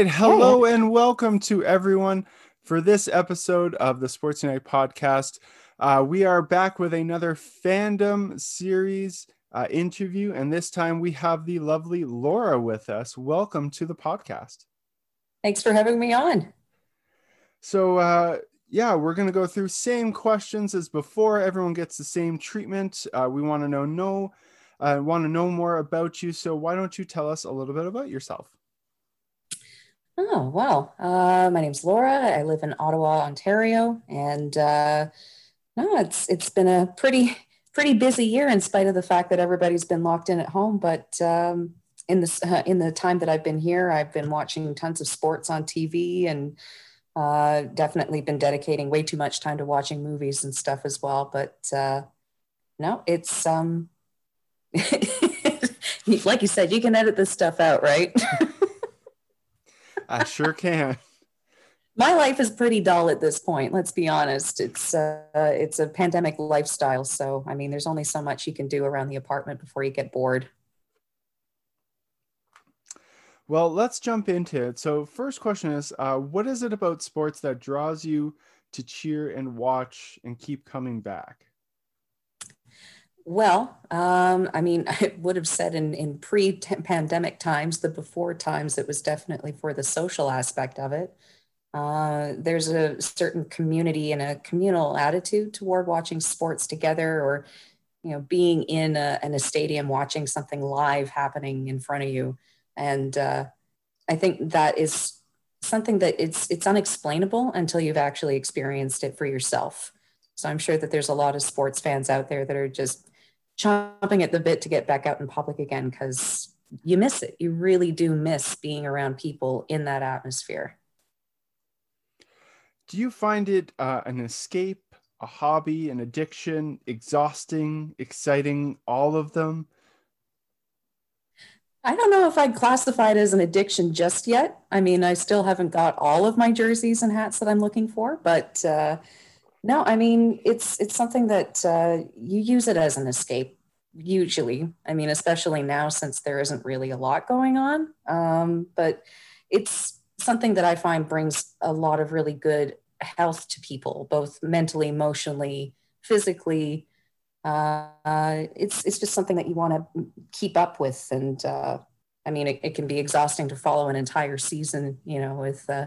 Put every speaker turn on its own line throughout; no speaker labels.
Right. Hello hey. and welcome to everyone for this episode of the Sports Unite podcast. Uh, we are back with another fandom series uh, interview, and this time we have the lovely Laura with us. Welcome to the podcast.
Thanks for having me on.
So, uh, yeah, we're going to go through same questions as before. Everyone gets the same treatment. Uh, we want to know no, uh, want to know more about you. So, why don't you tell us a little bit about yourself?
Oh, well, uh, my name's Laura. I live in Ottawa, Ontario, and uh, no, it's it's been a pretty pretty busy year in spite of the fact that everybody's been locked in at home. But um, in this uh, in the time that I've been here, I've been watching tons of sports on TV and uh, definitely been dedicating way too much time to watching movies and stuff as well. But uh, no, it's um, like you said, you can edit this stuff out, right?
I sure can.
My life is pretty dull at this point. Let's be honest. It's uh, it's a pandemic lifestyle, so I mean, there's only so much you can do around the apartment before you get bored.
Well, let's jump into it. So, first question is, uh, what is it about sports that draws you to cheer and watch and keep coming back?
Well, um, I mean, I would have said in, in pre pandemic times, the before times, it was definitely for the social aspect of it. Uh, there's a certain community and a communal attitude toward watching sports together or, you know, being in a, in a stadium watching something live happening in front of you. And uh, I think that is something that it's, it's unexplainable until you've actually experienced it for yourself. So I'm sure that there's a lot of sports fans out there that are just chomping at the bit to get back out in public again because you miss it. You really do miss being around people in that atmosphere.
Do you find it uh, an escape, a hobby, an addiction, exhausting, exciting, all of them?
I don't know if I'd classify it as an addiction just yet. I mean, I still haven't got all of my jerseys and hats that I'm looking for, but uh, no, I mean it's it's something that uh, you use it as an escape. Usually, I mean, especially now since there isn't really a lot going on. Um, but it's something that I find brings a lot of really good health to people, both mentally, emotionally, physically. Uh, it's it's just something that you want to keep up with, and uh, I mean, it, it, can be exhausting to follow an entire season, you know, with uh,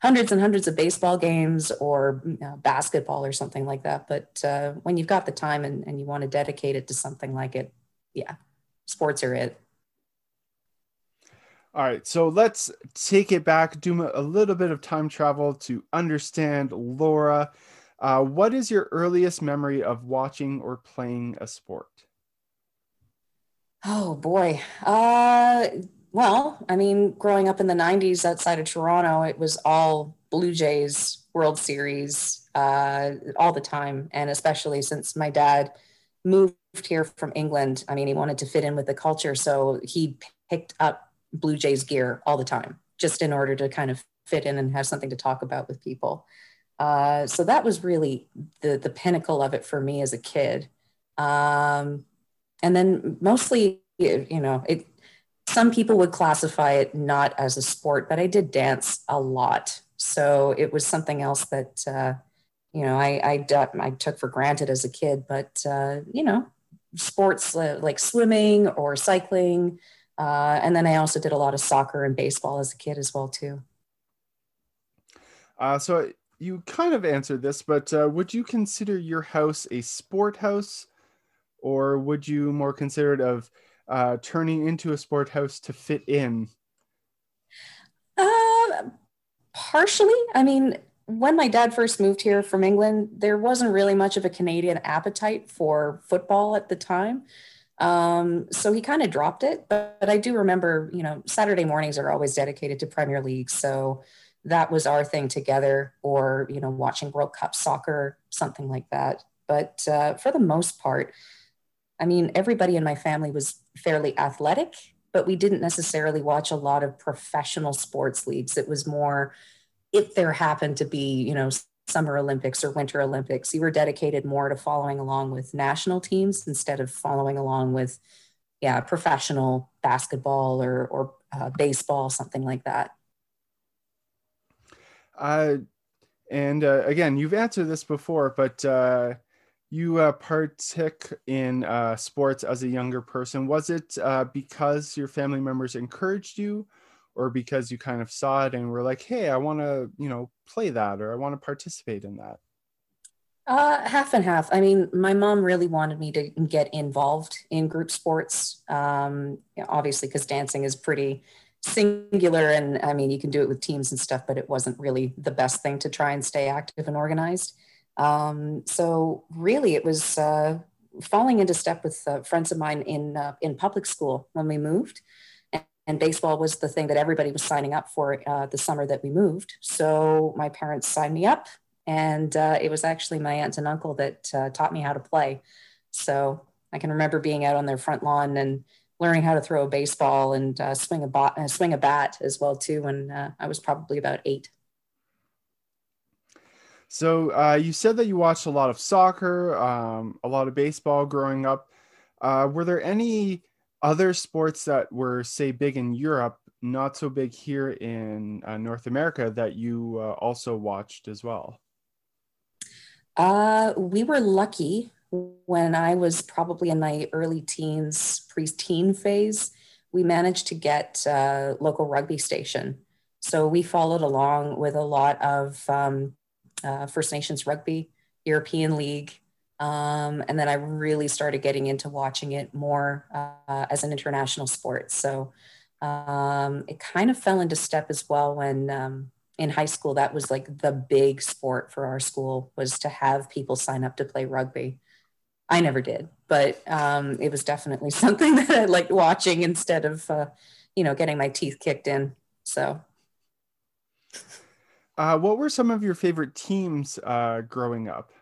hundreds and hundreds of baseball games or you know, basketball or something like that. But uh, when you've got the time and, and you want to dedicate it to something like it, yeah, sports are it.
All right, so let's take it back, do a little bit of time travel to understand Laura. Uh, what is your earliest memory of watching or playing a sport?
Oh boy. Uh, well, I mean, growing up in the 90s outside of Toronto, it was all Blue Jays World Series uh, all the time. And especially since my dad moved here from England, I mean, he wanted to fit in with the culture. So he picked up Blue Jays gear all the time just in order to kind of fit in and have something to talk about with people. Uh, so that was really the, the pinnacle of it for me as a kid. Um, and then mostly, you know, it, some people would classify it not as a sport, but I did dance a lot. So it was something else that, uh, you know, I, I, I, took for granted as a kid, but, uh, you know, sports uh, like swimming or cycling. Uh, and then I also did a lot of soccer and baseball as a kid as well, too.
Uh, so you kind of answered this, but uh, would you consider your house a sport house or would you more consider it of uh, turning into a sport house to fit in?
Uh, partially. I mean, when my dad first moved here from England, there wasn't really much of a Canadian appetite for football at the time. Um, so he kind of dropped it. But, but I do remember, you know, Saturday mornings are always dedicated to Premier League. So that was our thing together, or, you know, watching World Cup soccer, something like that. But uh, for the most part, I mean, everybody in my family was fairly athletic, but we didn't necessarily watch a lot of professional sports leagues. It was more if there happened to be, you know, summer Olympics or winter Olympics, you were dedicated more to following along with national teams instead of following along with, yeah, professional basketball or, or uh, baseball, something like that.
Uh, and uh, again, you've answered this before, but uh, you uh, partook in uh, sports as a younger person. Was it uh, because your family members encouraged you, or because you kind of saw it and were like, "Hey, I want to, you know, play that, or I want to participate in that"?
Uh, half and half. I mean, my mom really wanted me to get involved in group sports, um, obviously, because dancing is pretty singular. And I mean, you can do it with teams and stuff, but it wasn't really the best thing to try and stay active and organized. Um, so, really, it was uh, falling into step with uh, friends of mine in, uh, in public school when we moved. And, and, baseball was the thing that everybody was signing up for uh, the summer that we moved. So, my parents signed me up and uh, it was actually my aunt and uncle that uh, taught me how to play. So I can remember being out on their front lawn and learning how to throw a baseball and swing a bat, swing a bat as well too. When I was probably about eight.
So uh, you said that you watched a lot of soccer, um, a lot of baseball growing up. were there any other sports that were, say, big in Europe, not so big here in North America, that you also watched as well?
Uh, we were lucky when I was probably in my early teens, pre-teen phase. We managed to get a local rugby station, so we followed along with a lot of um, uh, First Nations rugby, European League, um, and then I really started getting into watching it more uh, as an international sport. So um, it kind of fell into step as well when um, in high school that was like the big sport for our school was to have people sign up to play rugby. I never did but um, it was definitely something that i liked watching instead of uh, you know getting my teeth kicked in. So
uh, what were some of your favorite teams uh, growing up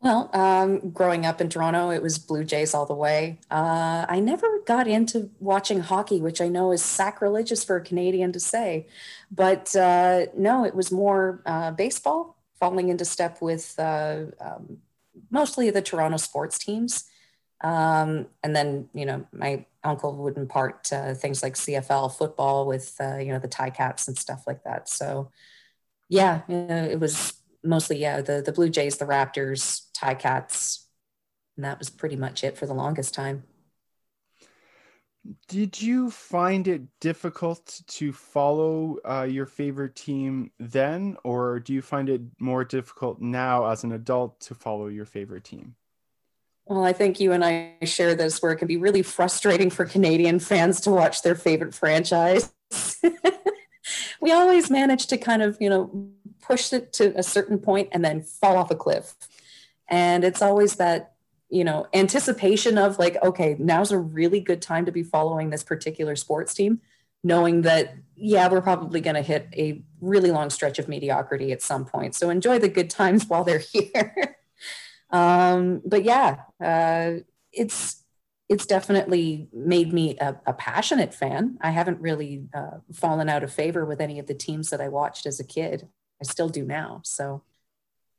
well, um, growing up in Toronto, it was Blue Jays all the way. Uh, I never got into watching hockey, which I know is sacrilegious for a Canadian to say, but uh, no, it was more uh, baseball, falling into step with uh, um, mostly the Toronto sports teams. Um, and then, you know, my uncle would impart uh, things like CFL football with, uh, you know, the Ti-Cats and stuff like that. So, yeah, it was mostly, yeah, the, the Blue Jays, the Raptors, Ti-Cats. And that was pretty much it for the longest time.
Did you find it difficult to follow uh, your favorite team then, or do you find it more difficult now as an adult to follow your favorite team?
Well, I think you and I share this where it can be really frustrating for Canadian fans to watch their favorite franchise. we always manage to kind of, you know, push it to a certain point and then fall off a cliff. And it's always that, you know, anticipation of like, okay, now's a really good time to be following this particular sports team, knowing that, yeah, we're probably going to hit a really long stretch of mediocrity at some point. So enjoy the good times while they're here. Um, but yeah, uh, it's, it's definitely made me a, a, passionate fan. I haven't really uh, fallen out of favor with any of the teams that I watched as a kid. I still do now. So,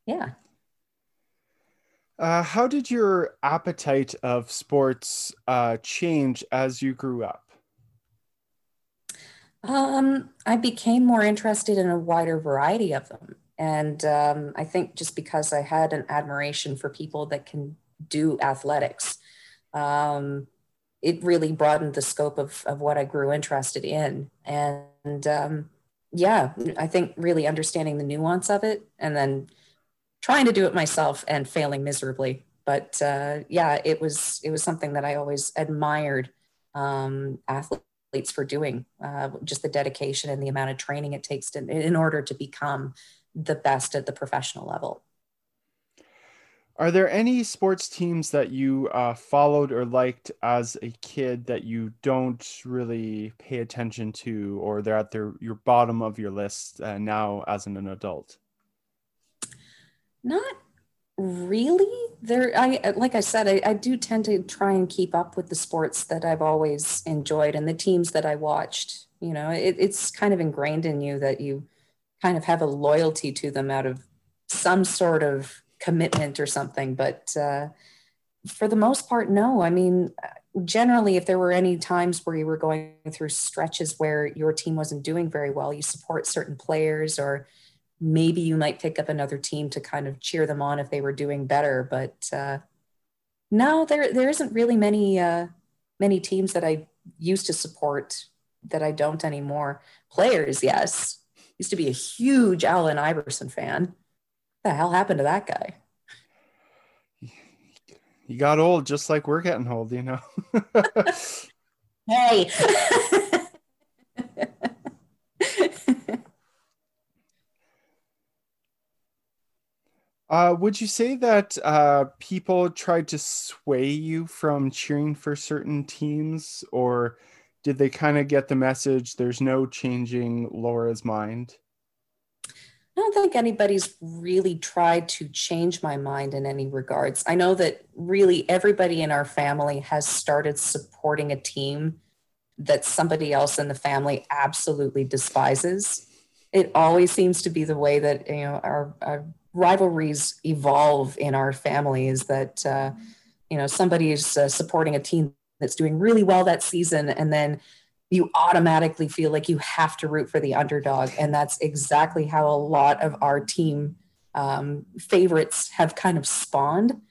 yeah.
Uh, how did your appetite of sports uh, change as you grew up?
Um, I became more interested in a wider variety of them. And um, I think just because I had an admiration for people that can do athletics, um, it really broadened the scope of, of what I grew interested in. And um, yeah, I think really understanding the nuance of it and then trying to do it myself and failing miserably. But uh, yeah, it was it was something that I always admired um, athletes for doing. Uh, just the dedication and the amount of training it takes to, in order to become the best at the professional level.
Are there any sports teams that you uh, followed or liked as a kid that you don't really pay attention to, or they're at their your bottom of your list uh, now as an, an adult?
Not really. There, I like I said, I, I do tend to try and keep up with the sports that I've always enjoyed and the teams that I watched. You know, it, it's kind of ingrained in you that you kind of have a loyalty to them out of some sort of commitment or something. But uh, for the most part, no. I mean, generally, if there were any times where you were going through stretches where your team wasn't doing very well, you support certain players, or maybe you might pick up another team to kind of cheer them on if they were doing better. But uh, no, there there isn't really many uh, many teams that I used to support that I don't anymore. Players, yes, used to be a huge Allen Iverson fan. What the hell happened to that guy?
He got old just like we're getting old, you know.
hey.
Uh, would you say that uh, people tried to sway you from cheering for certain teams, or did they kind of get the message there's no changing Laura's mind?
I don't think anybody's really tried to change my mind in any regards. I know that really everybody in our family has started supporting a team that somebody else in the family absolutely despises. It always seems to be the way that you know our, our rivalries evolve in our family. Is that uh, you know somebody is uh, supporting a team that's doing really well that season, and then you automatically feel like you have to root for the underdog. And that's exactly how a lot of our team um, favorites have kind of spawned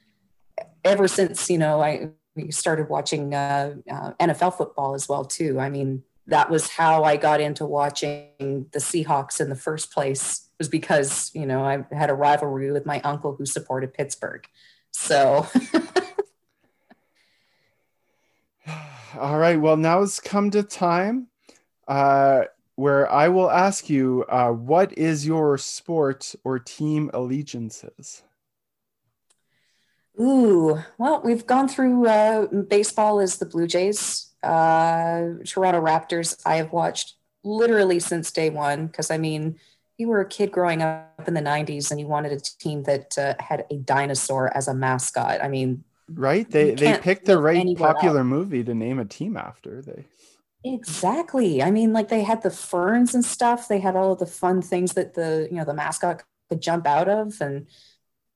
ever since, you know, I started watching uh, uh, NFL football as well, too. I mean, that was how I got into watching the Seahawks in the first place was because, you know, I had a rivalry with my uncle who supported Pittsburgh. So
All right. Well, now it's come to time uh, where I will ask you uh, what is your sport or team allegiances?
Ooh, well, we've gone through uh, baseball is the Blue Jays, uh, Toronto Raptors. I have watched literally since day one because I mean, you were a kid growing up in the 90s and you wanted a team that uh, had a dinosaur as a mascot. I mean,
right? They they picked the right popular movie to name a team after. They
exactly. I mean like they had the ferns and stuff. They had all of the fun things that the you know the mascot could jump out of. And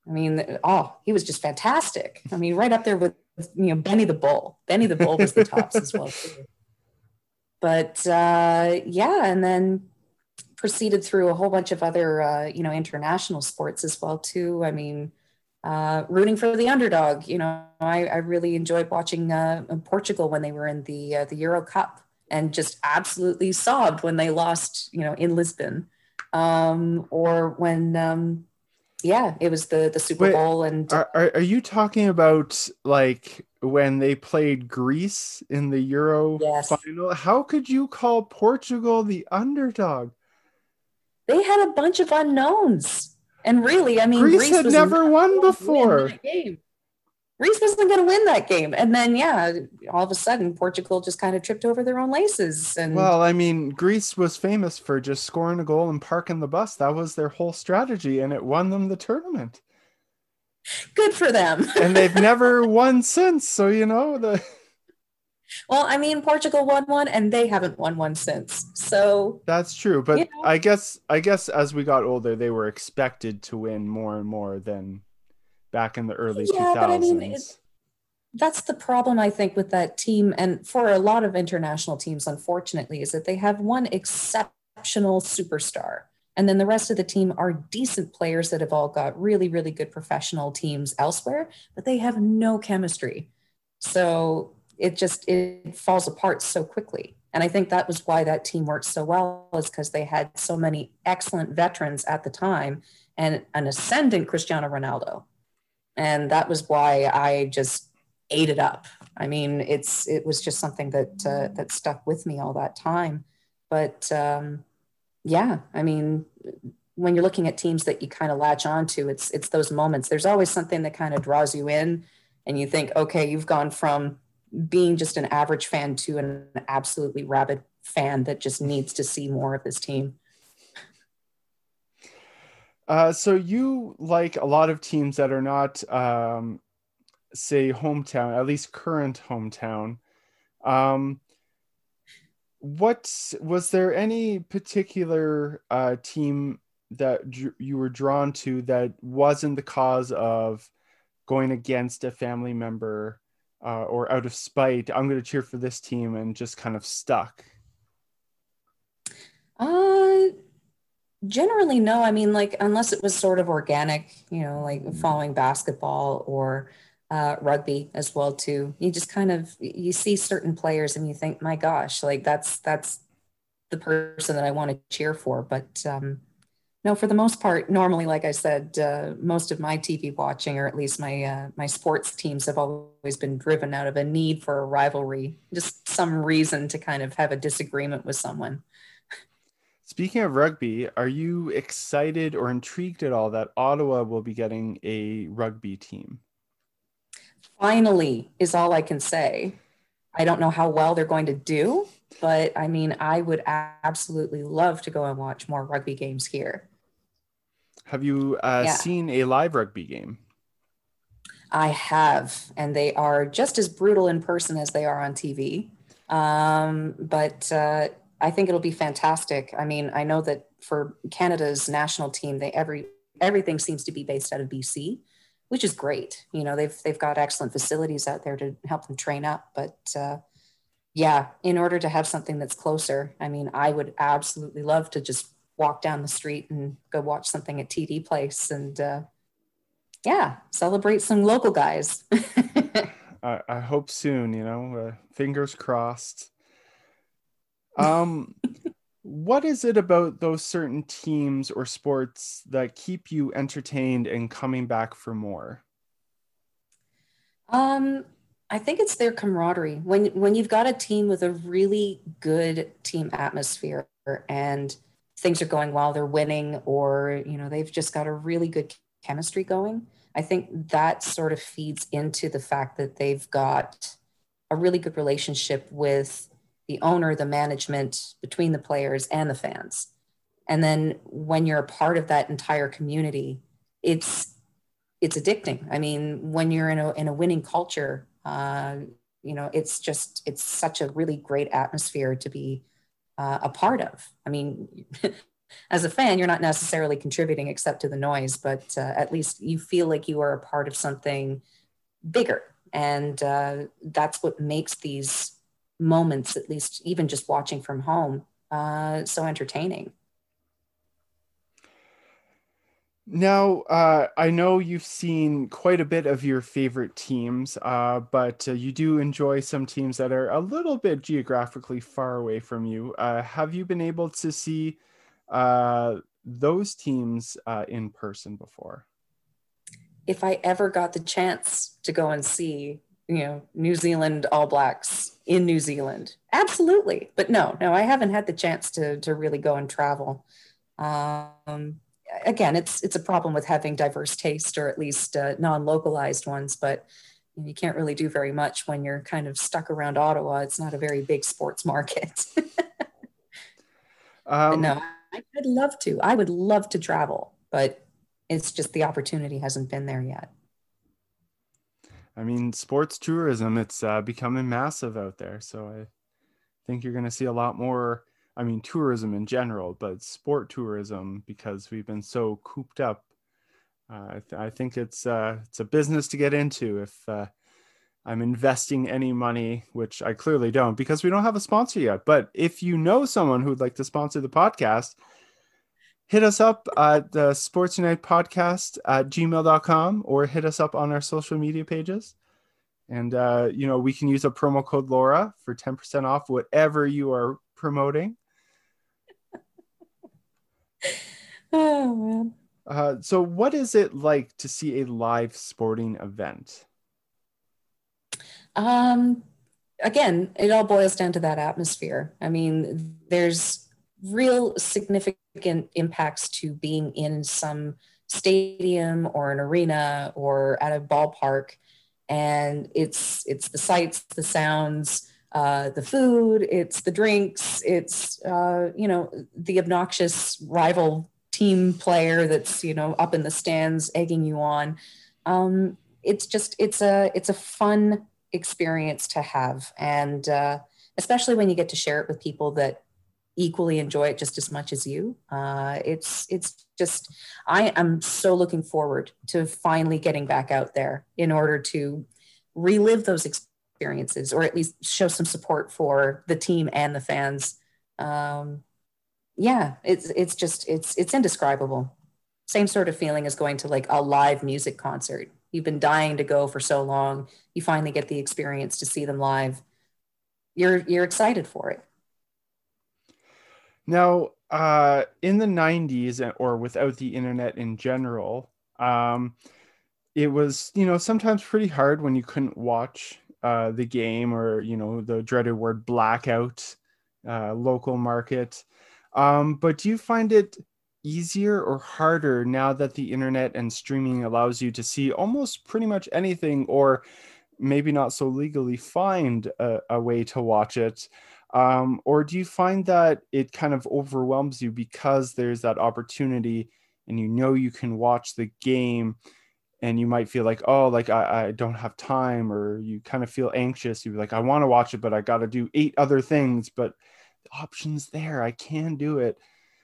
i mean oh he was just fantastic. I mean right up there with you know benny the bull. Benny the bull was the tops as well too. but uh yeah and then proceeded through a whole bunch of other uh you know international sports as well too. I mean uh, rooting for the underdog. You know, I, I really enjoyed watching uh, Portugal when they were in the uh, the Euro Cup and just absolutely sobbed when they lost. You know, in Lisbon, um, or when um, yeah, it was the the Super Wait, Bowl. And
are, are you talking about like when they played Greece in the Euro yes. final? How could you call Portugal the underdog?
They had a bunch of unknowns and really, I mean,
Greece, Greece had never won before.
Game. Greece wasn't going to win that game, and then yeah, all of a sudden Portugal just kind of tripped over their own laces. And
well, I mean, Greece was famous for just scoring a goal and parking the bus. That was their whole strategy, and it won them the tournament.
Good for them.
and they've never won since. So you know the.
Well, I mean, Portugal won one, and they haven't won one since. So
that's true. But you know. I guess, I guess, as we got older, they were expected to win more and more than back in the early yeah, two thousands. I mean,
that's the problem I think with that team, and for a lot of international teams, unfortunately, is that they have one exceptional superstar. And then the rest of the team are decent players that have all got really, really good professional teams elsewhere, but they have no chemistry. So it just it falls apart so quickly. And i think that was why that team worked so well is because they had so many excellent veterans at the time and an ascendant cristiano ronaldo. And that was why i just ate it up. I mean it's it was just something that uh, that stuck with me all that time. But um, yeah i mean when you're looking at teams that you kind of latch onto it's it's those moments. There's always something that kind of draws you in and you think okay you've gone from being just an average fan to an absolutely rabid fan that just needs to see more of this team.
Uh, so you like a lot of teams that are not, um, say, hometown, at least current hometown. Um, what was there any particular uh, team that you were drawn to that wasn't the cause of going against a family member uh, or out of spite, I'm going to cheer for this team and just kind of stuck?
Uh, generally, no. I mean, like, unless it was sort of organic, you know, like following basketball or uh, rugby as well too. You just kind of you see certain players and you think, my gosh, like that's that's the person that I want to cheer for. But um, no, for the most part, normally, like I said, uh, most of my TV watching, or at least my uh, my sports teams, have always been driven out of a need for a rivalry, just some reason to kind of have a disagreement with someone.
Speaking of rugby, are you excited or intrigued at all that Ottawa will be getting a rugby team?
Finally, is all I can say. I don't know how well they're going to do, but I mean, I would absolutely love to go and watch more rugby games here.
Have you uh, yeah. seen a live rugby game?
I have, and they are just as brutal in person as they are on TV. Um, but uh, I think it'll be fantastic. I mean, I know that for Canada's national team, they every everything seems to be based out of BC, which is great. You know, they've they've got excellent facilities out there to help them train up. But uh, yeah, in order to have something that's closer, I mean, I would absolutely love to just walk down the street and go watch something at TD Place and uh, yeah, celebrate some local guys.
I, I, hope soon. You know, uh, fingers crossed. Um, what is it about those certain teams or sports that keep you entertained and coming back for more?
Um, I think it's their camaraderie. When when you've got a team with a really good team atmosphere and things are going well, they're winning, or you know they've just got a really good chemistry going. I think that sort of feeds into the fact that they've got a really good relationship with the owner, the management, between the players and the fans. And then when you're a part of that entire community, it's it's addicting. I mean, when you're in a in a winning culture, uh, you know, it's just it's such a really great atmosphere to be uh, a part of. I mean, as a fan, you're not necessarily contributing except to the noise, but uh, at least you feel like you are a part of something bigger, and uh, that's what makes these moments, at least even just watching from home, uh, so entertaining.
Now, uh, I know you've seen quite a bit of your favorite teams, uh, but uh, you do enjoy some teams that are a little bit geographically far away from you. Uh, have you been able to see uh, those teams uh, in person before?
If I ever got the chance to go and see, you know, New Zealand All Blacks in New Zealand, absolutely. But no, no, I haven't had the chance to to really go and travel. Um, again, it's it's a problem with having diverse taste or at least uh, non-localized ones, but you can't really do very much when you're kind of stuck around Ottawa. It's not a very big sports market. um, no, I'd love to. I would love to travel, but it's just the opportunity hasn't been there yet.
I mean, sports tourism, it's uh, becoming massive out there. So I think you're going to see a lot more I mean, tourism in general, but sport tourism because we've been so cooped up. Uh, I, th- I, think it's uh, it's a business to get into if uh, I'm investing any money, which I clearly don't because we don't have a sponsor yet. But if you know someone who'd like to sponsor the podcast, hit us up at the Sports Unite podcast at gmail.com or hit us up on our social media pages. And, uh, you know, we can use a promo code Laura for 10% off whatever you are promoting.
oh man.
Uh, so, what is it like to see a live sporting event?
Um, again, it all boils down to that atmosphere. I mean, there's real significant impacts to being in some stadium or an arena or at a ballpark, and it's it's the sights, the sounds, uh, the food, it's the drinks, it's uh, you know the obnoxious rival team player that's you know up in the stands egging you on. Um, it's just it's a it's a fun experience to have, and uh, especially when you get to share it with people that equally enjoy it just as much as you. Uh, it's it's just I am so looking forward to finally getting back out there in order to relive those experiences or at least show some support for the team and the fans. Um, yeah, it's it's just it's it's indescribable. Same sort of feeling as going to like a live music concert. You've been dying to go for so long. You finally get the experience to see them live. You're you're excited for it.
Now, uh, in the 90s or without the internet in general, um, it was, you know, sometimes pretty hard when you couldn't watch uh, the game or, you know, the dreaded word blackout, uh, local market. Um, but do you find it easier or harder now that the internet and streaming allows you to see almost pretty much anything or maybe not so legally find a, a way to watch it? Um, or do you find that it kind of overwhelms you because there's that opportunity and you know you can watch the game and you might feel like oh like I, I don't have time or you kind of feel anxious you're like i want to watch it but i got to do eight other things but the options there i can do it.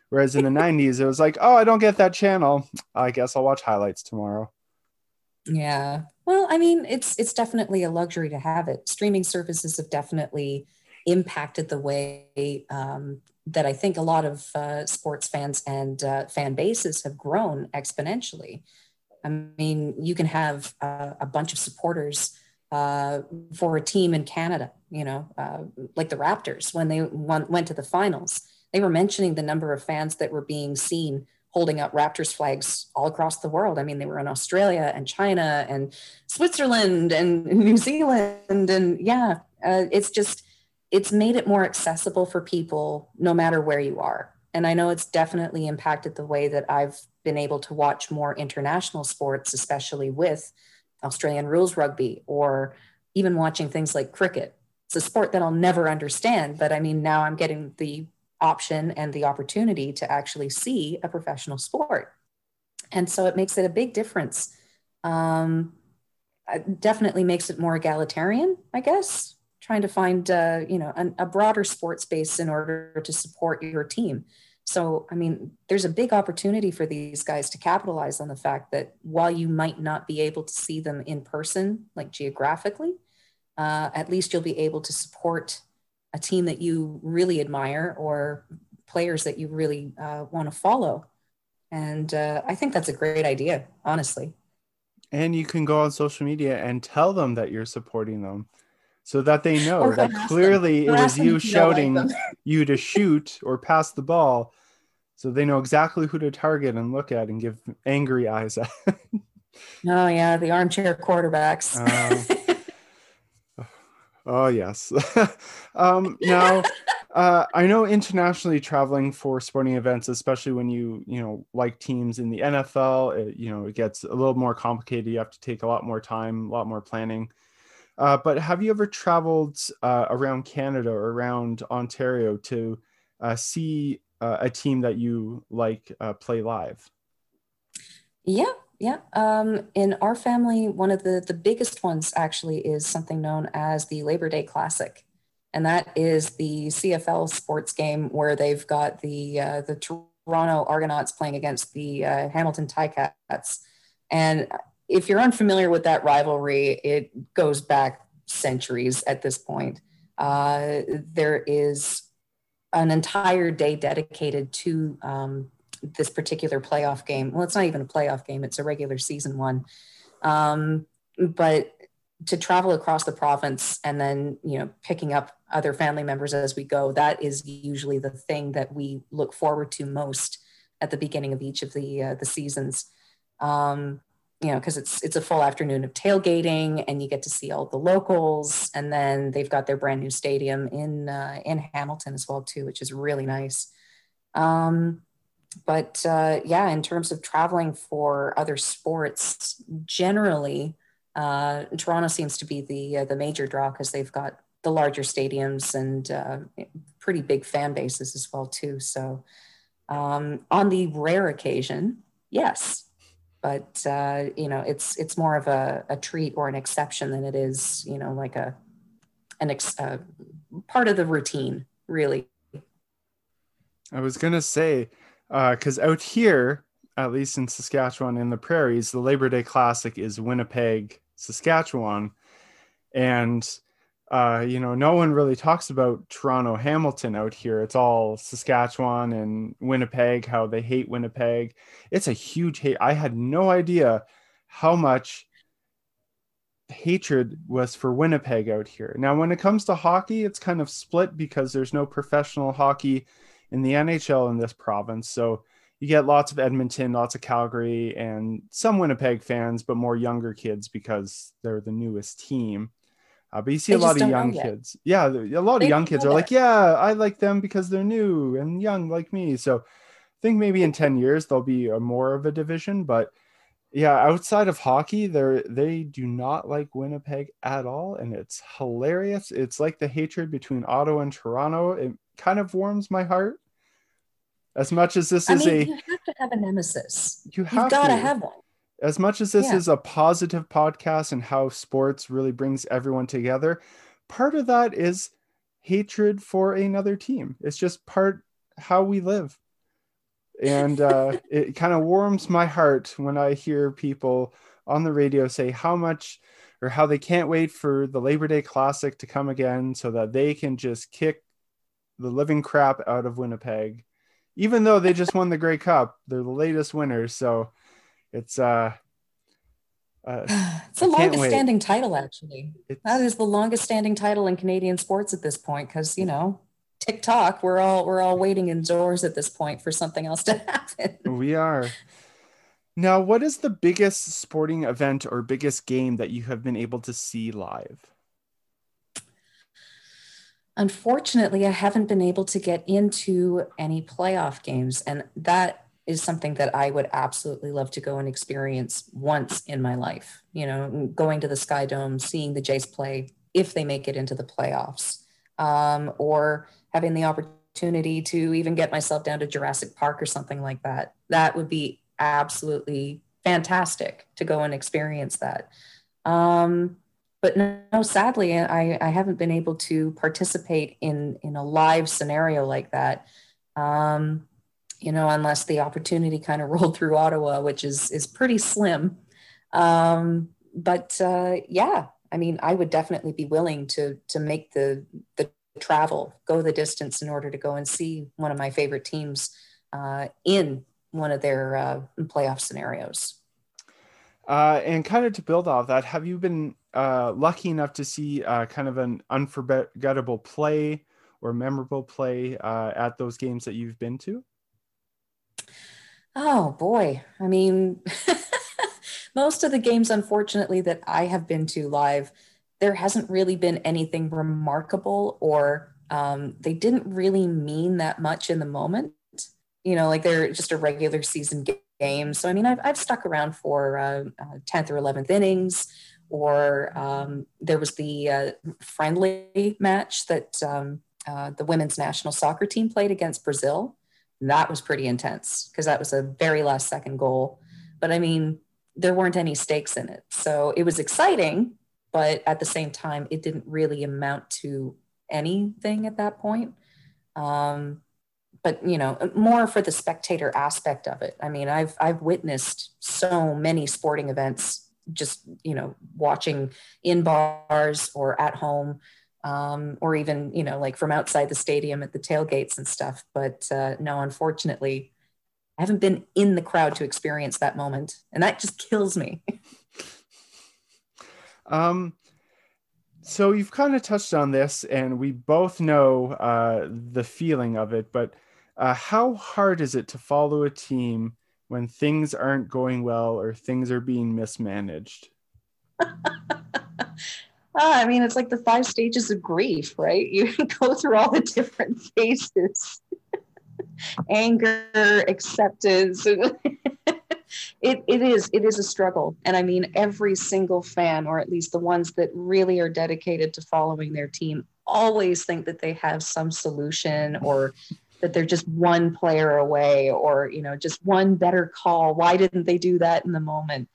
Whereas in the 90s it was like oh i don't get that channel i guess i'll watch highlights tomorrow.
Yeah. Well i mean it's it's definitely a luxury to have it. Streaming services have definitely impacted the way um, that I think a lot of uh, sports fans and uh, fan bases have grown exponentially. I mean, you can have a bunch of supporters uh, for a team in Canada, you know, uh, like the Raptors when they went, went to the finals. They were mentioning the number of fans that were being seen holding up Raptors flags all across the world. I mean, they were in Australia and China and Switzerland and New Zealand. And yeah, uh, it's just, it's made it more accessible for people no matter where you are. And I know it's definitely impacted the way that I've been able to watch more international sports, especially with Australian rules rugby or even watching things like cricket. It's a sport that I'll never understand, but I mean, now I'm getting the option and the opportunity to actually see a professional sport. And so it makes it a big difference. Um, definitely makes it more egalitarian, I guess, trying to find uh, you know an, a broader sports base in order to support your team. So i mean there's a big opportunity for these guys to capitalize on the fact that while you might not be able to see them in person like geographically uh, at least you'll be able to support a team that you really admire or players that you really uh, want to follow. And uh, i think that's a great idea honestly.
And you can go on social media and tell them that you're supporting them so that they know that clearly it was you shouting like you to shoot or pass the ball. So they know exactly who to target and look at and give angry eyes at.
oh, yeah, the armchair quarterbacks.
uh, oh, yes. um, now, uh, I know internationally traveling for sporting events, especially when you, you know, like teams in the NFL, it, you know, it gets a little more complicated. You have to take a lot more time, a lot more planning. Uh, but have you ever traveled uh, around Canada or around Ontario to uh, see uh, a team that you like uh, play live?
Yeah, yeah. Um, in our family, one of the, the biggest ones actually is something known as the Labor Day Classic. And that is the CFL sports game where they've got the uh, the Toronto Argonauts playing against the Hamilton Ticats. And if you're unfamiliar with that rivalry, it goes back centuries at this point. Uh, there is an entire day dedicated to um, this particular playoff game. Well, it's not even a playoff game, it's a regular season one. Um, but to travel across the province and then, you know, picking up other family members as we go, that is usually the thing that we look forward to most at the beginning of each of the, uh, the seasons. Um, you know, because it's it's a full afternoon of tailgating, and you get to see all the locals, and then they've got their brand new stadium in uh, in Hamilton as well too, which is really nice. Um, but uh, yeah, in terms of traveling for other sports, generally, uh, Toronto seems to be the uh, the major draw because they've got the larger stadiums and uh, pretty big fan bases as well too. So, um, on the rare occasion, yes, but uh, you know it's it's more of a, a treat or an exception than it is you know like a an ex, uh, part of the routine really.
I was gonna say, because uh, out here, at least in Saskatchewan in the prairies, the Labor Day Classic is Winnipeg, Saskatchewan, and uh, you know, no one really talks about Toronto Hamilton out here. It's all Saskatchewan and Winnipeg, how they hate Winnipeg. It's a huge hate. I had no idea how much hatred was for Winnipeg out here. Now, when it comes to hockey, it's kind of split because there's no professional hockey in the NHL in this province. So you get lots of Edmonton, lots of Calgary, and some Winnipeg fans, but more younger kids because they're the newest team. Uh, but you see they a lot of young kids. Yeah, a lot they of young kids are like, yeah, I like them because they're new and young like me. So I think maybe in 10 years there'll be a more of a division. But yeah, outside of hockey, they're they do not like Winnipeg at all. And it's hilarious. It's like the hatred between Ottawa and Toronto. It kind of warms my heart. As much as this
I
is
mean,
a
you have to have a nemesis.
You have
You've got
to
have one
as much as this yeah. is a positive podcast and how sports really brings everyone together, part of that is hatred for another team. It's just part how we live. And uh, it kind of warms my heart when I hear people on the radio say how much or how they can't wait for the Labor Day Classic to come again so that they can just kick the living crap out of Winnipeg. Even though they just won the Grey Cup, they're the latest winners. So it's uh,
uh it's the longest wait. standing title actually. It's, that is the longest standing title in canadian sports at this point because you know tiktok we're all we're all waiting indoors at this point for something else to happen.
We are. Now what is the biggest sporting event or biggest game that you have been able to see live?
Unfortunately i haven't been able to get into any playoff games and that is something that I would absolutely love to go and experience once in my life. You know, going to the Sky Dome, seeing the Jays play if they make it into the playoffs, um, or having the opportunity to even get myself down to Jurassic Park or something like that. That would be absolutely fantastic to go and experience that. Um, but no, sadly, I, I haven't been able to participate in in a live scenario like that. Um, you know, unless the opportunity kind of rolled through Ottawa, which is is pretty slim. Um, but uh, yeah, I mean, I would definitely be willing to to make the the travel, go the distance in order to go and see one of my favorite teams uh, in one of their uh, playoff scenarios.
Uh, and kind of to build off that, have you been uh, lucky enough to see uh, kind of an unforgettable play or memorable play uh, at those games that you've been to?
Oh boy. I mean, most of the games, unfortunately, that I have been to live, there hasn't really been anything remarkable or um, they didn't really mean that much in the moment. You know, like they're just a regular season game. So, I mean, I've, I've stuck around for uh, uh, 10th or 11th innings, or um, there was the uh, friendly match that um, uh, the women's national soccer team played against Brazil that was pretty intense because that was a very last second goal. But I mean, there weren't any stakes in it. So it was exciting, but at the same time, it didn't really amount to anything at that point. Um, but you know, more for the spectator aspect of it. I mean, I've I've witnessed so many sporting events just you know watching in bars or at home um, or even you know like from outside the stadium at the tailgates and stuff. But uh, no unfortunately i haven't been in the crowd to experience that moment. And that just kills me.
Um so you've kind of touched on this and we both know uh, the feeling of it but uh, how hard is it to follow a team when things aren't going well or things are being mismanaged
I mean, it's like the five stages of grief, right? You go through all the different phases anger, acceptance. it, it is it is a struggle and i mean every single fan or at least the ones that really are dedicated to following their team always think that they have some solution or that they're just one player away or you know just one better call why didn't they do that in the moment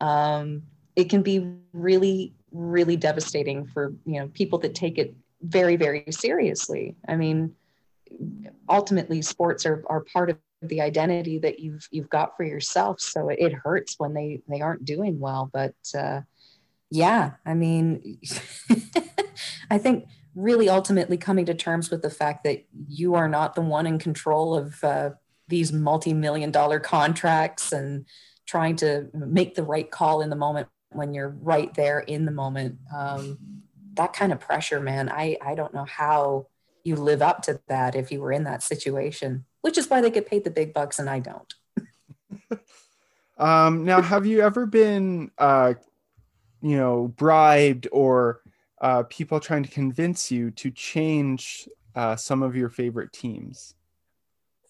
um, it can be really really devastating for you know people that take it very very seriously. I mean ultimately sports are, are part of the identity that you've you've got for yourself. So it hurts when they they aren't doing well. But uh, yeah i mean i think really ultimately coming to terms with the fact that you are not the one in control of uh, these multi-million dollar contracts and trying to make the right call in the moment when you're right there in the moment um, that kind of pressure man i i don't know how you live up to that if you were in that situation which is why they get paid the big bucks and i don't.
Um, now have you ever been uh, you know bribed or uh, people trying to convince you to change uh, some of your favorite teams?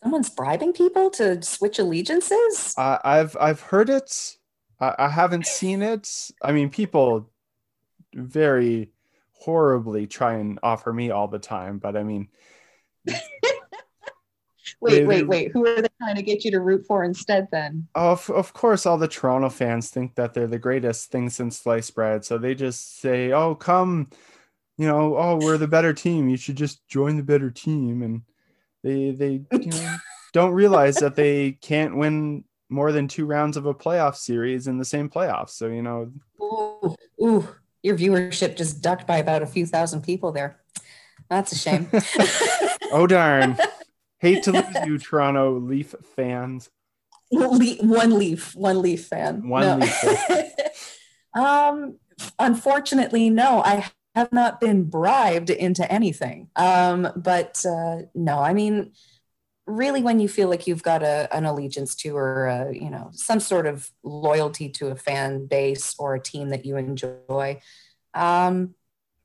Someone's bribing people to switch allegiances?
Uh, i've i've heard it I, I haven't seen it i mean people very horribly try and offer me all the time, but I mean,
wait, wait, wait. Who are they trying to get you to root for instead then?
Of, of course, all the Toronto fans think that they're the greatest thing since sliced bread. So they just say, oh, come, you know, oh, we're the better team. You should just join the better team. And they, they, you know, don't realize that they can't win more than two rounds of a playoff series in the same playoffs. So, you know,
ooh, ooh your viewership just ducked by about a few thousand people there. That's a shame.
oh darn! Hate to lose you, Toronto Leaf fans.
One Leaf, one Leaf fan.
One no. Leaf.
um, unfortunately, no. I have not been bribed into anything. Um, but uh, no, I mean, really, when you feel like you've got a, an allegiance to, or a, you know, some sort of loyalty to a fan base or a team that you enjoy, um,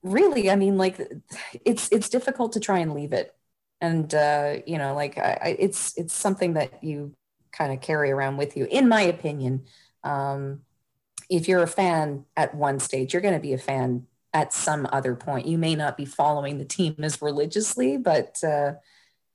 really, I mean, like, it's it's difficult to try and leave it, and uh, you know, like, I, it's it's something that you kind of carry around with you, in my opinion. Um, if you're a fan at one stage, you're going to be a fan at some other point. You may not be following the team as religiously, but uh,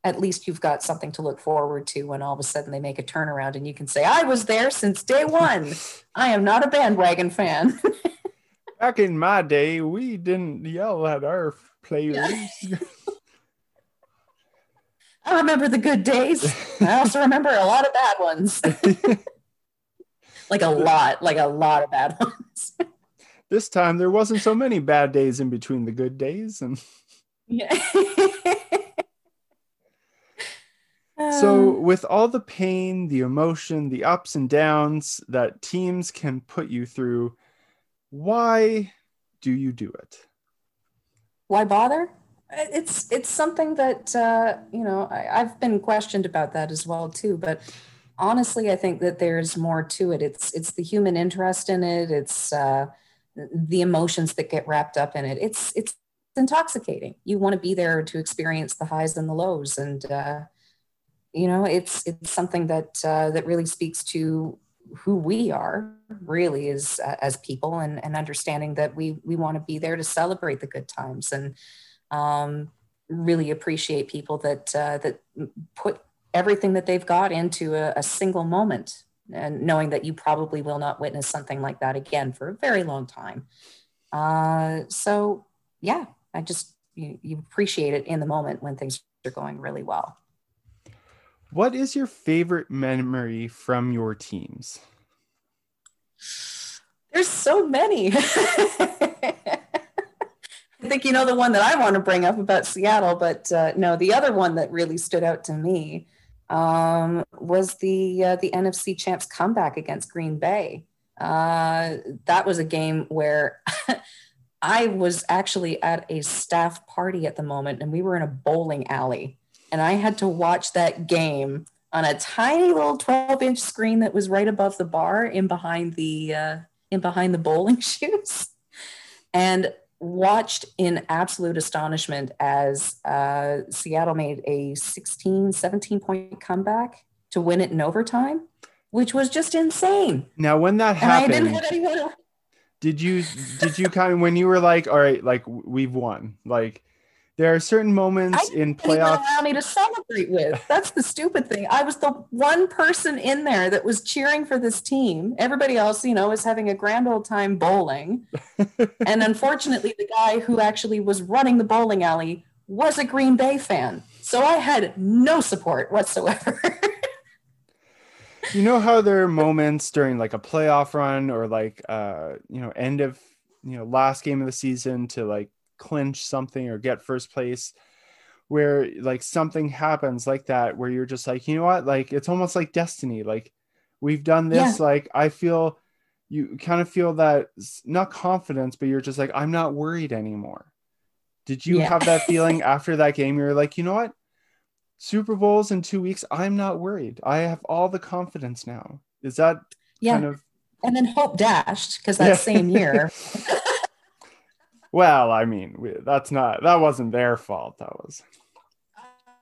at least you've got something to look forward to when all of a sudden they make a turnaround and you can say, I was there since day one. I am not a bandwagon fan.
Back in my day, we didn't yell at our players.
I remember the good days. I also remember a lot of bad ones. like a lot, like a lot of bad ones.
this time there wasn't so many bad days in between the good days and
yeah.
So, um, with all the pain, the emotion, the ups and downs that teams can put you through, why do you do it?
Why bother? It's it's something that uh, you know I, I've been questioned about that as well too. But honestly, I think that there's more to it. It's it's the human interest in it. It's uh, the emotions that get wrapped up in it. It's it's intoxicating. You want to be there to experience the highs and the lows, and uh, you know it's it's something that uh, that really speaks to who we are really is uh, as people and, and understanding that we we want to be there to celebrate the good times and um, really appreciate people that uh, that put everything that they've got into a, a, single moment and knowing that you probably will not witness something like that again for a very long time. Uh, so yeah i just you, you appreciate it in the moment when things are going really well
what is your favorite memory from your teams?
There's so many. I think you know the one that I want to bring up about Seattle, but uh, no, the other one that really stood out to me um, was the uh, the NFC champs comeback against Green Bay. Uh, that was a game where I was actually at a staff party at the moment, and we were in a bowling alley and I had to watch that game on a tiny little 12 inch screen that was right above the bar in behind the uh, in behind the bowling shoes and watched in absolute astonishment as uh, Seattle made a 16 17 point comeback to win it in overtime which was just insane.
Now when that happened did you did you kind of when you were like all right like we've won like there are certain moments in playoffs.
allow me to celebrate with. That's the stupid thing. I was the one person in there that was cheering for this team. Everybody else, you know, was having a grand old time bowling. and unfortunately, the guy who actually was running the bowling alley was a Green Bay fan. So I had no support whatsoever.
you know how there are moments during like a playoff run or like uh you know end of you know last game of the season to like clinch something or get first place where like something happens like that where you're just like you know what? Like it's almost like destiny. Like we've done this. Yeah. like i feel you kind of feel that not confidence but you're just like i'm not worried anymore. Did you yeah. have that feeling after that game? You're like you know what? Super bowls in two weeks i'm not worried. I have all the confidence now. Is that yeah. kind of
and then hope dashed because that yeah. same year
well i mean we, that's not that wasn't their fault that was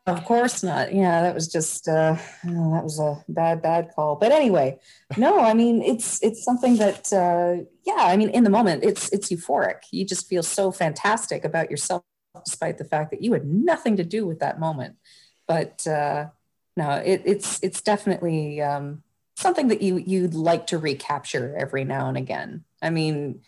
of course not. Yeah, that was just uh, oh, that was a bad, bad call. But anyway, no, I mean it's it's something that uh, yeah, I mean in the moment it's it's euphoric. You just feel so fantastic about yourself, despite the fact that you had nothing to do with that moment. But uh, no, it, it's it's definitely um, something that you you'd like to recapture every now and again. I mean,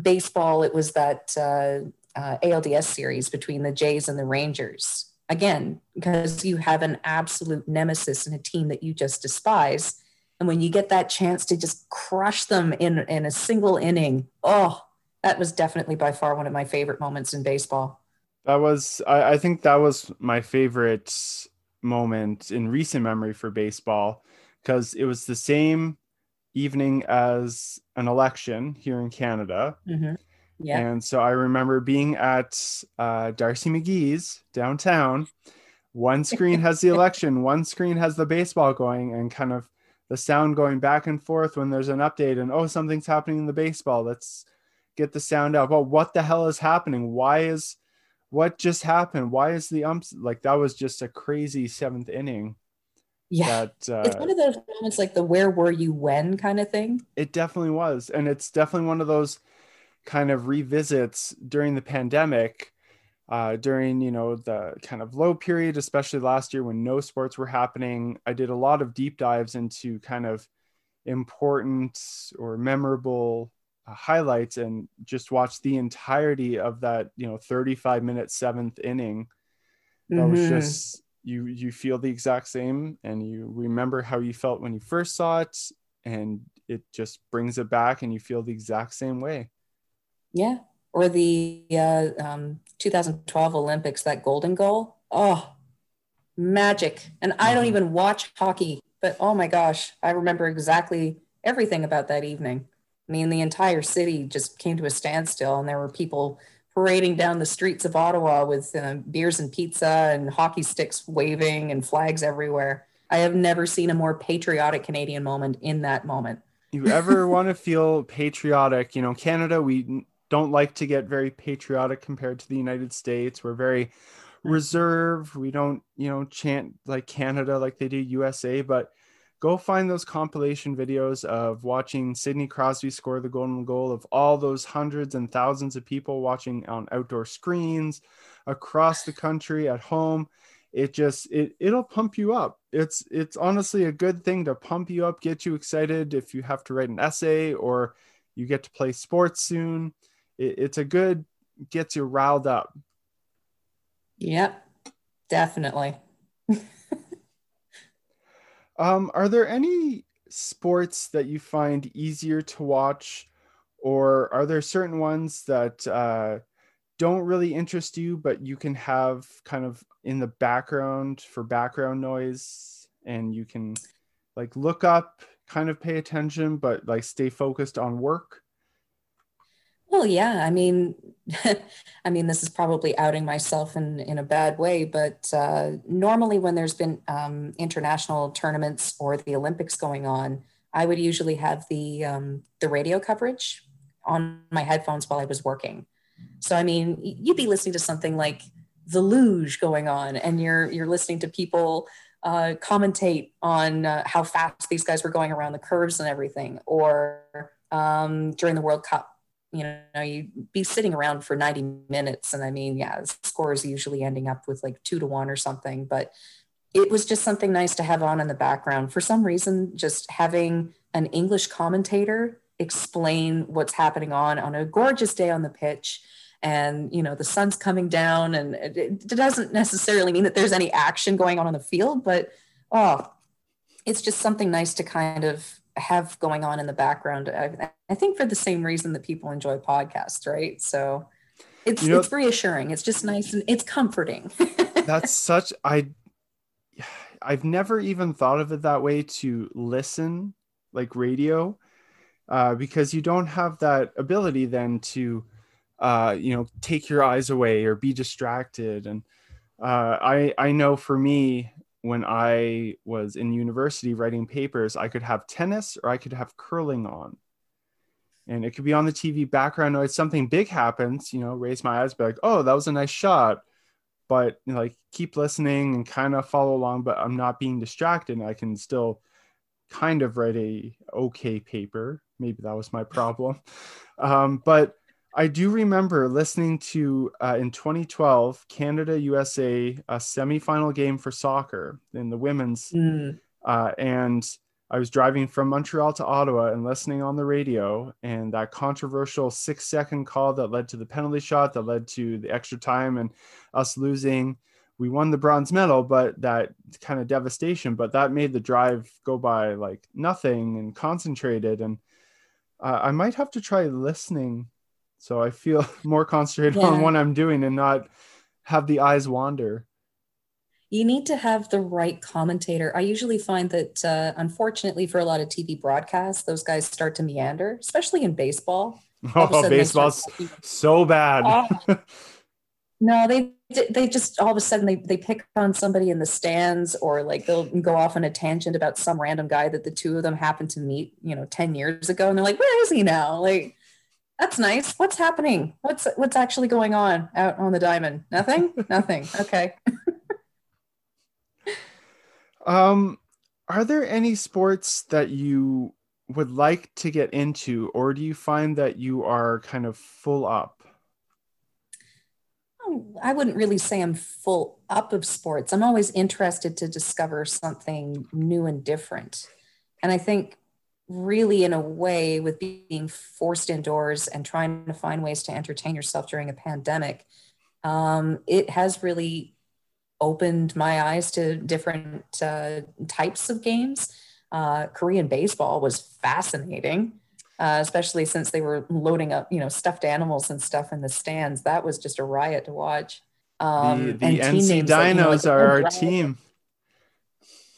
baseball. It was that uh, uh, ALDS series between the Jays and the Rangers again, because you have an absolute nemesis in a team that you just despise. And when you get that chance to just crush them in, in a single inning, oh, that was definitely by far one of my favorite moments in baseball.
That was, I, I think that was my favorite moment in recent memory for baseball because it was the same evening as an election here in Canada. Mm-hmm. Yeah. And so I remember being at uh, D'Arcy McGee's downtown. One screen has the election, one screen has the baseball going, and kind of the sound going back and forth when there's an update and oh, something's happening in the baseball. Let's get the sound out. Well, what the hell is happening? Why is what just happened? Why is the umps like that was just a crazy seventh inning?
Yeah. That, uh, it's one of those moments like the where were you when kind of thing.
It definitely was. And it's definitely one of those kind of revisits during the pandemic uh, during you know the kind of low period especially last year when no sports were happening i did a lot of deep dives into kind of important or memorable uh, highlights and just watched the entirety of that you know 35 minute seventh inning that mm-hmm. was just you you feel the exact same and you remember how you felt when you first saw it and it just brings it back and you feel the exact same way
yeah. Or the uh, um, 2012 Olympics, that golden goal. Oh, magic. And I don't mm-hmm. even watch hockey, but oh my gosh, I remember exactly everything about that evening. I mean, the entire city just came to a standstill, and there were people parading down the streets of Ottawa with uh, beers and pizza and hockey sticks waving and flags everywhere. I have never seen a more patriotic Canadian moment in that moment.
you ever want to feel patriotic? You know, Canada, we don't like to get very patriotic compared to the United States. We're very reserved. We don't, you know, chant like Canada like they do USA, but go find those compilation videos of watching Sidney Crosby score the golden goal of all those hundreds and thousands of people watching on outdoor screens across the country at home. It just it it'll pump you up. It's it's honestly a good thing to pump you up, get you excited if you have to write an essay or you get to play sports soon it, it's a good gets you riled up.
Yep, definitely.
um, are there any sports that you find easier to watch, or are there certain ones that uh, don't really interest you, but you can have kind of in the background for background noise, and you can like look up, kind of pay attention, but like stay focused on work?
Well, yeah. I mean, I mean, this is probably outing myself in in a bad way, but uh, normally when there's been um, international tournaments or the Olympics going on, I would usually have the um, the radio coverage on my headphones while I was working. So, I mean, you'd be listening to something like the luge going on, and you're you're listening to people uh, commentate on uh, how fast these guys were going around the curves and everything, or um, during the World Cup you know, you'd be sitting around for 90 minutes. And I mean, yeah, the score is usually ending up with like two to one or something, but it was just something nice to have on in the background. For some reason, just having an English commentator explain what's happening on on a gorgeous day on the pitch and you know the sun's coming down and it, it doesn't necessarily mean that there's any action going on on the field but oh it's just something nice to kind of have going on in the background i, I think for the same reason that people enjoy podcasts right? So it's you know, it's reassuring. It's just nice and it's comforting.
That's such i i've never even thought of it that way to listen like radio uh, because you don't have that ability then to uh, you know take your eyes away or be distracted. And uh, i i know for me when i was in university writing papers i could have tennis or i could have curling on. And it could be on the tv background noise something big happens you know raise my eyes be like oh that was a nice shot. But you know, like keep listening and kind of follow along but i'm not being distracted i can still kind of write a okay paper. Maybe that was my problem. Um, but I do remember listening to uh, in 2012 Canada USA a semifinal game for soccer in the women's, mm. uh, and I was driving from Montreal to Ottawa and listening on the radio, and that controversial six second call that led to the penalty shot that led to the extra time and us losing. We won the bronze medal, but that kind of devastation. But that made the drive go by like nothing and concentrated. And uh, I might have to try listening so I feel more concentrated yeah. on what I'm doing and not have the eyes wander.
You need to have the right commentator. I usually find that, uh, unfortunately, for a lot of TV broadcasts, those guys start to meander, especially in baseball.
Oh, baseball's so bad.
Oh. no, they they just all of a sudden they, they pick on somebody in the stands or like they'll go off on a tangent about some random guy that the two of them happened to meet, you know, 10 years ago. And they're like, where is he now? Like, that's nice. What's happening? What's what's actually going on out on the diamond? Nothing? Nothing. Okay.
um are there any sports that you would like to get into or do you find that you are kind of full up?
Oh, I wouldn't really say I'm full up of sports. I'm always interested to discover something new and different. And I think really in a way with being forced indoors and trying to find ways to entertain yourself during a pandemic um, it has really opened my eyes to different uh, types of games. Uh, korean baseball was fascinating uh, especially since they were loading up you know stuffed animals and stuff in the stands. That was just a riot to watch.
Um, the, the nc dinos like, you know, like are our team.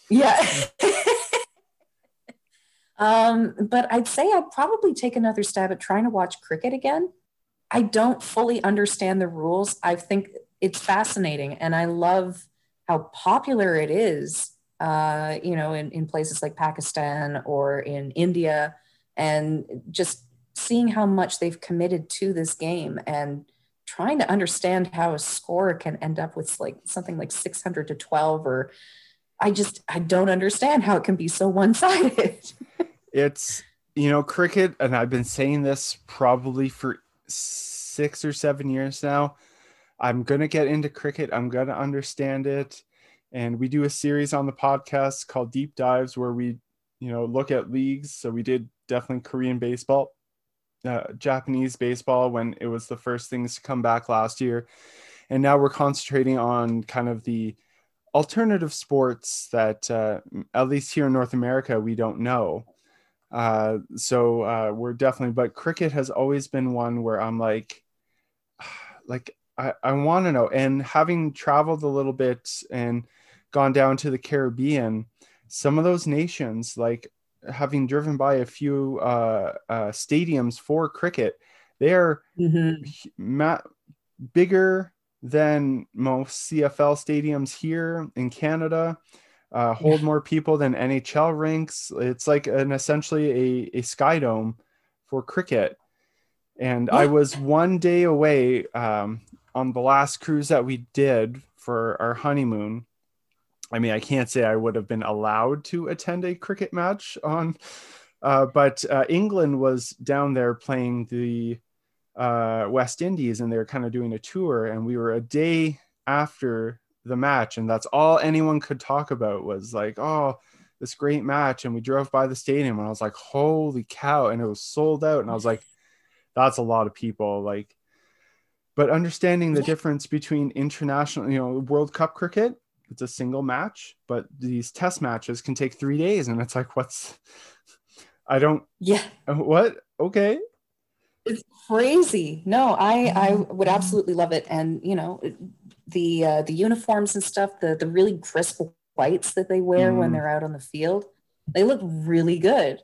Yeah Um, but I'd say I'd probably take another stab at trying to watch cricket again. I don't fully understand the rules. I think it's fascinating and I love how popular it is, uh, you know, in, in places like Pakistan or in India, and just seeing how much they've committed to this game and trying to understand how a score can end up with like something like 600 to 12 or I just I don't understand how it can be so one-sided.
it's you know cricket, and I've been saying this probably for six or seven years now. I'm gonna get into cricket. I'm gonna understand it, and we do a series on the podcast called Deep Dives where we you know look at leagues. So we did definitely Korean baseball, uh, Japanese baseball when it was the first things to come back last year, and now we're concentrating on kind of the alternative sports that uh, at least here in north america we don't know uh, so uh, we're definitely but cricket has always been one where i'm like like i, I want to know and having traveled a little bit and gone down to the caribbean some of those nations like having driven by a few uh, uh, stadiums for cricket they are mm-hmm. ma- bigger than most CFL stadiums here in Canada. Uh, hold more people than NHL rinks. It's like an essentially a, a SkyDome for cricket. And. I was one day away um, on the last cruise that we did for our honeymoon. I mean, I can't say I would have been allowed to attend a cricket match on, uh, but uh, England was down there playing the uh, West Indies and they were kind of doing a tour. And we were a day after the match, and that's all anyone could talk about was like, oh, this great match. And we drove by the stadium, and I was like, holy cow! And it was sold out, and I was like, that's a lot of people. Like, but understanding the difference between international, you know, World Cup cricket, it's a single match, but these test matches can take three days. And it's like, what's, I don't,
yeah.
What? Okay.
It's crazy. No, I, I would absolutely love it. And, you know, the, uh, the uniforms and stuff, the, the really crisp whites that they wear mm. when they're out on the field, they look really good.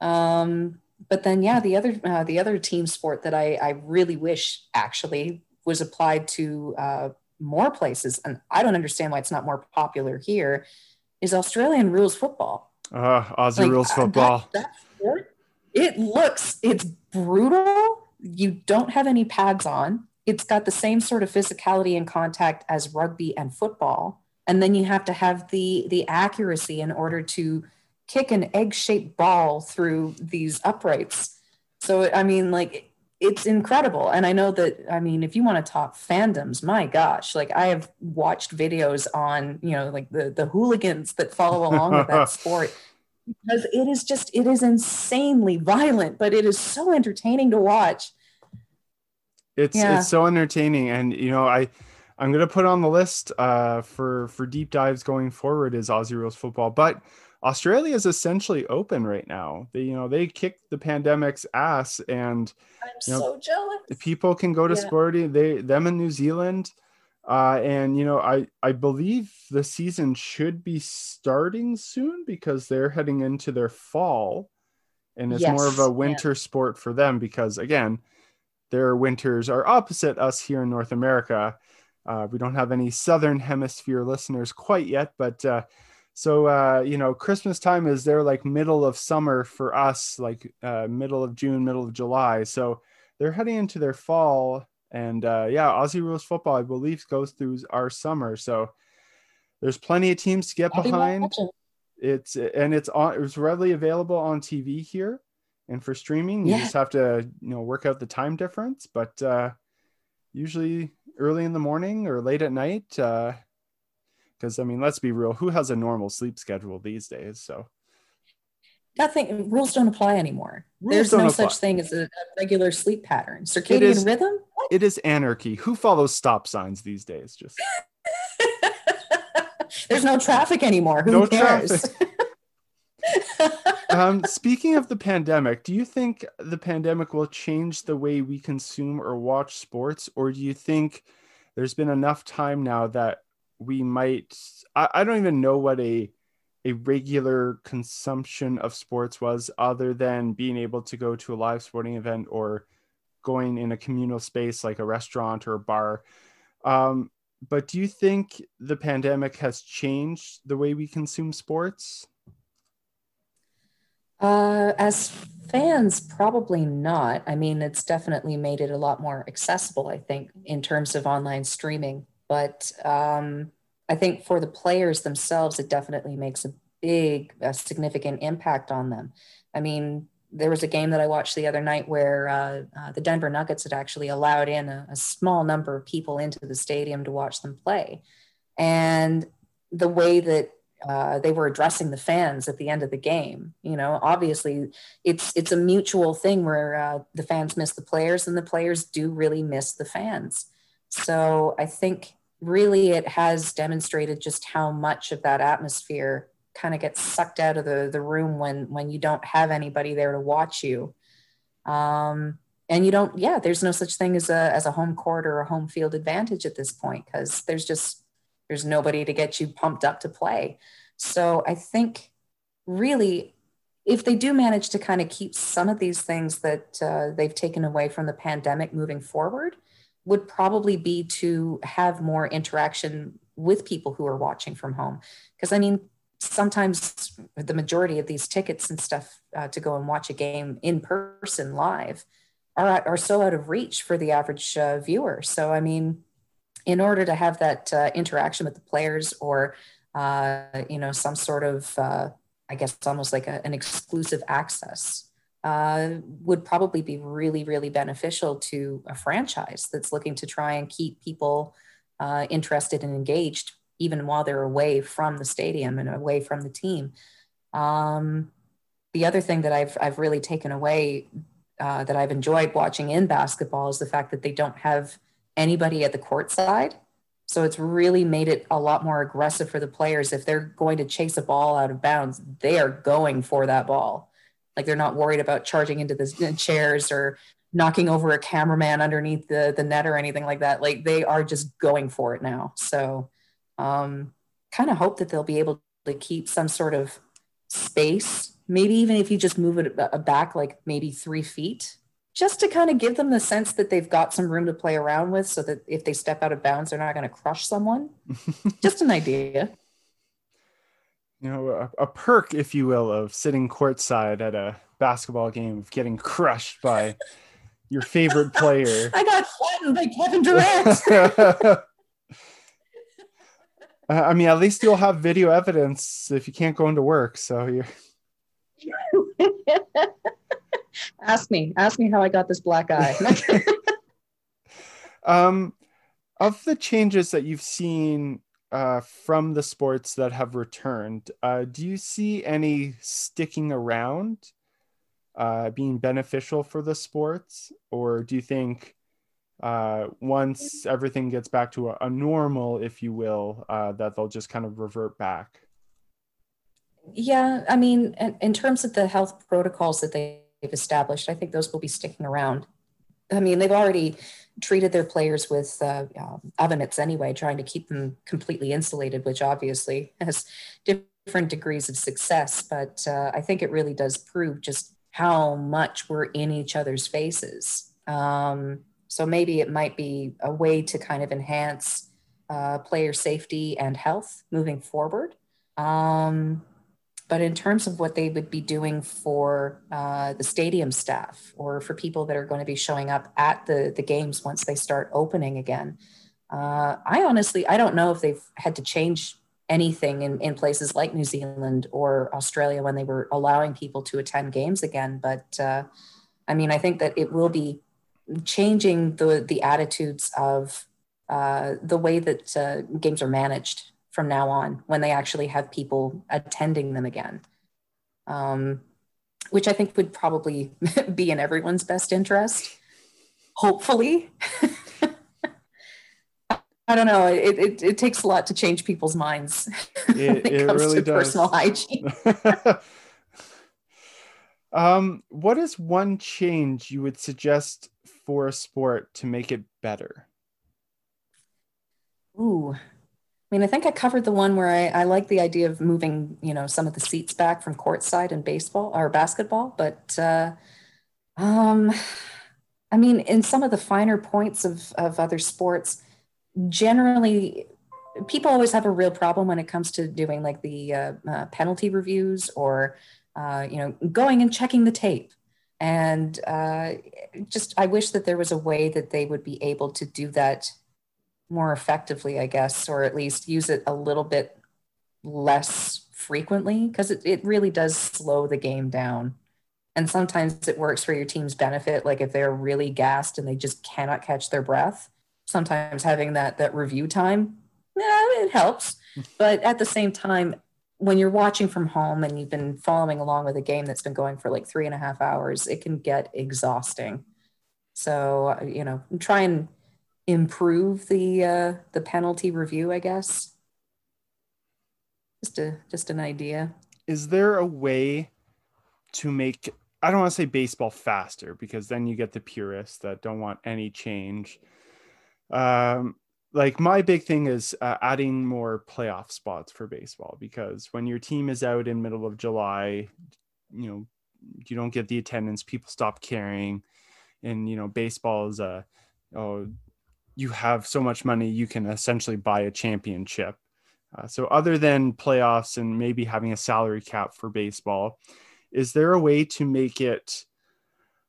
Um, but then yeah the other uh, the other team sport that I, I really wish actually was applied to uh, more places and i don't understand why it's not more popular here is australian rules football
uh aussie like, rules uh, football
that, that sport, it looks it's brutal you don't have any pads on it's got the same sort of physicality and contact as rugby and football and then you have to have the the accuracy in order to kick an egg shaped ball through these uprights. So, I mean, like, it's incredible. And I know that, I mean, if you want to talk fandoms, my gosh, like I have watched videos on, you know, like the, the hooligans that follow along with that sport because it is just, it is insanely violent, but it is so entertaining to watch.
It's, yeah. it's so entertaining. And, you know, I, I'm going to put on the list uh, for, for deep dives going forward is Aussie rules football, but Australia is essentially open right now. They, you know, they kicked the pandemic's ass, and
I'm you know, so jealous.
People can go to yeah. sporting. They, them in New Zealand, uh, and you know, I, I believe the season should be starting soon because they're heading into their fall, and it's yes. more of a winter yeah. sport for them because again, their winters are opposite us here in North America. Uh, we don't have any southern hemisphere listeners quite yet, but uh, so uh, you know christmas time is there like middle of summer for us like uh, middle of june middle of july so they're heading into their fall and uh, yeah aussie rules football i believe goes through our summer. So there's plenty of teams to get behind. it's and it's on it's readily available on tv here and for streaming. You yeah. just have to you know work out the time difference. But uh usually early in the morning or late at night uh because I mean, let's be real, who has a normal sleep schedule these days? So
nothing rules don't apply anymore. Rules There's no apply. such thing as a, regular sleep pattern. Circadian is, rhythm?
What? It is anarchy. Who follows stop signs these days? Just
there's no traffic anymore. Who no cares?
um, speaking of the pandemic, do you think the pandemic will change the way we consume or watch sports, or do you think there's been enough time now that we might I, I don't even know what a a regular consumption of sports was other than being able to go to a live sporting event or going in a communal space like a restaurant or a bar. Um, but do you think the pandemic has changed the way we consume sports?
Uh, as fans probably not. I mean it's definitely made it a lot more accessible i think in terms of online streaming. But um, I think for the players themselves, it definitely makes a big, a significant impact on them. I mean, there was a game that I watched the other night where uh, uh, the Denver Nuggets had actually allowed in a, a, small number of people into the stadium to watch them play. And the way that uh, they were addressing the fans at the end of the game, you know, obviously it's it's a mutual thing where uh, the fans miss the players and the players do really miss the fans. So I think really it has demonstrated just how much of that atmosphere kind of gets sucked out of the, the room when when you don't have anybody there to watch you. Um, and you don't yeah there's no such thing as a as a home court or a home field advantage at this point because there's just there's nobody to get you pumped up to play. So i think really if they do manage to kind of keep some of these things that uh, they've taken away from the pandemic moving forward would probably be to have more interaction with people who are watching from home. Because I mean, sometimes the majority of these tickets and stuff uh, to go and watch a game in person live are, are so out of reach for the average uh, viewer. So, I mean, in order to have that uh, interaction with the players or, uh, you know, some sort of, uh, I guess, almost like a, an exclusive access uh, would probably be really, really beneficial to a franchise that's looking to try and keep people uh, interested and engaged, even while they're away from the stadium and away from the team. Um, the other thing that I've, I've really taken away uh, that I've enjoyed watching in basketball is the fact that they don't have anybody at the court side. So it's really made it a lot more aggressive for the players. If they're going to chase a ball out of bounds, they are going for that ball. Like they're not worried about charging into the chairs or knocking over a cameraman underneath the, the net or anything like that. Like they are just going for it now. So um, kind of hope that they'll be able to keep some sort of space. Maybe even if you just move it back like maybe three feet, just to kind of give them the sense that they've got some room to play around with so that if they step out of bounds, they're not going to crush someone. just an idea.
You know, a, a, perk, if you will, of sitting courtside at a basketball game, of getting crushed by your favorite player.
I got flattened by Kevin Durant.
I mean, at least you'll have video evidence if you can't go into work. So you're.
ask me, ask me how I got this black eye.
um, of the changes that you've seen uh, from the sports that have returned, uh, do you see any sticking around, uh, being beneficial for the sports, or do you think uh, once everything gets back to a, a normal, if you will, uh, that they'll just kind of revert back?
Yeah, I mean, in, in terms of the health protocols that they've established, I think those will be sticking around. I mean, they've already treated their players with uh, mitts anyway, trying to keep them completely insulated, which obviously has different degrees of success. But uh, I think it really does prove just how much we're in each other's faces. Um, so maybe it might be a way to kind of enhance uh, player safety and health moving forward. Um, but in terms of what they would be doing for uh, the stadium staff or for people that are going to be showing up at the, the games once they start opening again, uh, I honestly, I don't know if they've had to change anything in, in places like New Zealand or Australia when they were allowing people to attend games again. But uh, I mean, I think that it will be changing the the attitudes of uh, the way that uh, games are managed from now on when they actually have people attending them again um, which i think would probably be in everyone's best interest hopefully i don't know it, it, it, takes a lot to change people's minds
it, when it, it comes really to does.
personal hygiene
um, what is one change you would suggest for a sport to make it better?
Ooh, I mean, I think I covered the one where I, I like the idea of moving, you know, some of the seats back from courtside in baseball or basketball. But uh, um, I mean, in some of the finer points of, of other sports, generally, people always have a real problem when it comes to doing like the uh, uh, penalty reviews or, uh, you know, going and checking the tape and uh, just i wish that there was a way that they would be able to do that more effectively i guess or at least use it a little bit less frequently because it, it really does slow the game down and sometimes it works for your team's benefit like if they're really gassed and they just cannot catch their breath sometimes having that that review time yeah, it helps but at the same time when you're watching from home and you've been following along with a game that's been going for like three and a half hours, it can get exhausting. So, you know, try and improve the uh, the penalty review, I guess. Just a just an idea.
Is there a way to make I don't want to say baseball faster because then you get the purists that don't want any change. Um, like my big thing is uh, adding more playoff spots for baseball because when your team is out in middle of July, you know, you don't get the attendance, people stop caring, and you know, baseball is a oh, you have so much money you can essentially buy a championship. Uh, so other than playoffs and maybe having a salary cap for baseball, is there a way to make it?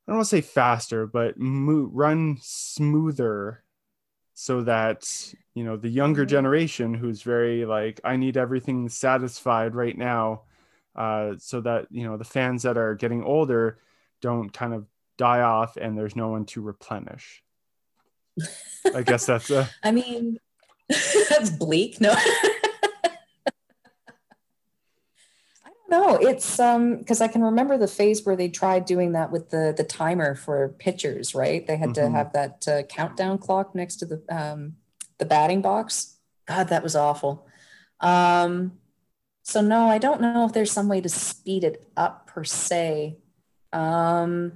I don't want to say faster, but mo- run smoother so that you know the younger mm-hmm. generation who's very like i need everything satisfied right now uh, so that you know the fans that are getting older don't kind of die off and there's no one to replenish i guess that's a
i mean that's bleak no No, it's um because I can remember the phase where they tried doing that with the the timer for pitchers, right? They had mm-hmm. to have that uh, countdown clock next to the um the batting box. God, that was awful. Um, so no, I don't know if there's some way to speed it up per se. Um,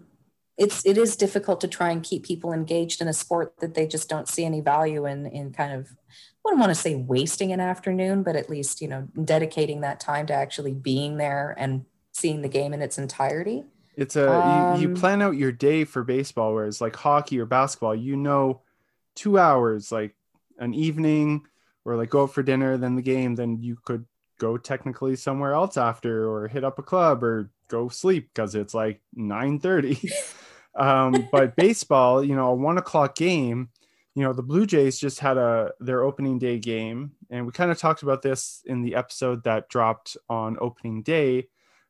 it's it is difficult to try and keep people engaged in a sport that they just don't see any value in in kind of I wouldn't want to say wasting an afternoon, but at least, you know, dedicating that time to actually being there and seeing the game in its entirety.
It's a um, you, you um, plan out your day for baseball, whereas like hockey or basketball, you know, two hours, like an evening, or like go out for dinner, then the game, then you could go technically somewhere else after, or hit up a club, or go sleep because it's like nine thirty. um, but baseball, you know, a one o'clock game you know the blue jays just had a their opening day game and we kind of talked about this in the episode that dropped on opening day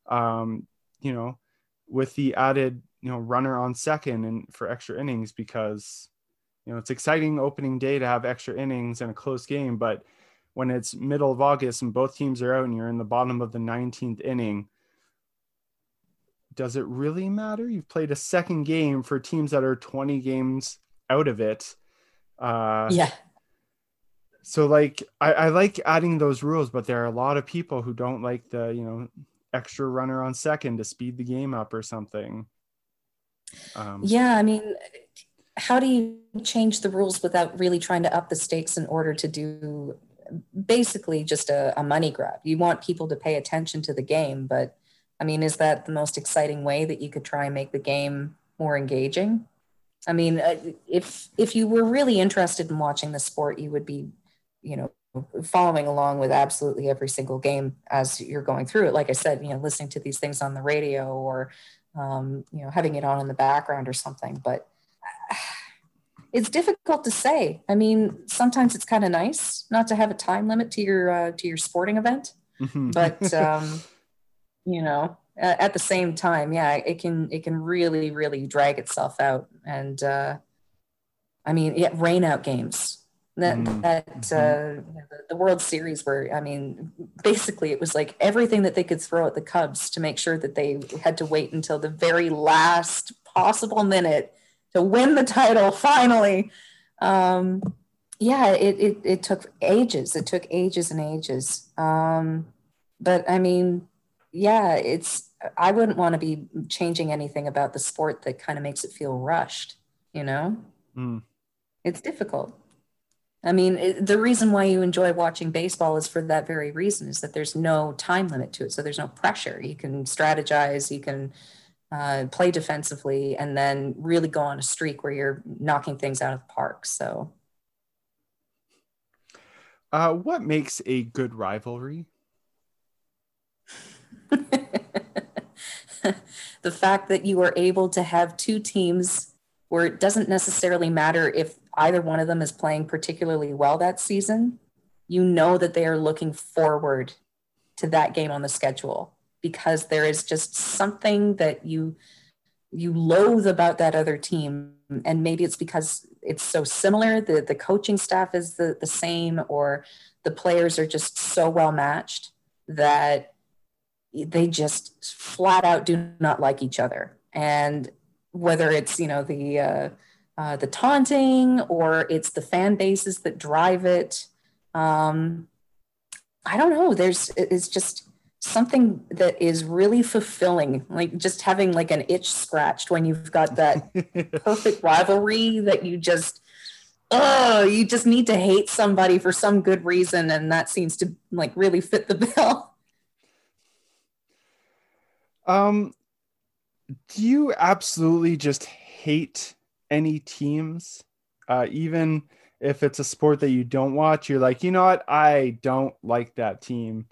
um, you know with the added you know runner on second and for extra innings because you know it's exciting opening day to have extra innings and a close game but when it's middle of august and both teams are out and you're in the bottom of the 19th inning does it really matter you've played a second game for teams that are 20 games out of it
uh, yeah.
So like I, I like adding those rules, but there are a lot of people who don't like the you know extra runner on second to speed the game up or something.
Um, yeah, I mean, how do you change the rules without really trying to up the stakes in order to do basically just a, a money grab? You want people to pay attention to the game, but I mean, is that the most exciting way that you could try and make the game more engaging? I mean, uh, if if you were really interested in watching the sport, you would be, you know, following along with absolutely every single game as you're going through it. Like I said, you know, listening to these things on the radio or, um, you know, having it on in the background or something. But it's difficult to say. I mean, sometimes it's kind of nice not to have a time limit to your uh, to your sporting event, mm-hmm. but um, you know, at the same time, yeah, it can it can really really drag itself out. And uh, I mean, yeah, rain out games. That mm-hmm. that uh, the World Series where I mean, basically it was like everything that they could throw at the Cubs to make sure that they had to wait until the very last possible minute to win the title finally. Um, yeah, it, it it took ages. It took ages and ages. Um, but I mean, yeah, it's I wouldn't want to be changing anything about the sport that kind of makes it feel rushed, you know? Mm. It's difficult. I mean, it, the reason why you enjoy watching baseball is for that very reason is that there's no time limit to it. So there's no pressure. You can strategize, you can uh, play defensively, and then really go on a streak where you're knocking things out of the park. So,
uh, what makes a good rivalry?
the fact that you are able to have two teams where it doesn't necessarily matter if either one of them is playing particularly well that season, you know that they are looking forward to that game on the schedule because there is just something that you you loathe about that other team. And maybe it's because it's so similar the the coaching staff is the, the same or the players are just so well matched that they just flat out do not like each other. And whether it's you know the uh, uh, the taunting or it's the fan bases that drive it um, i don't know. There's it's just something that is really fulfilling like just having like an itch scratched when you've got that perfect rivalry that you just oh you just need to hate somebody for some good reason. And that seems to like really fit the bill
um, do you absolutely just hate any teams? Uh, even if it's a sport that you don't watch, you're like, you know what? I don't like that team,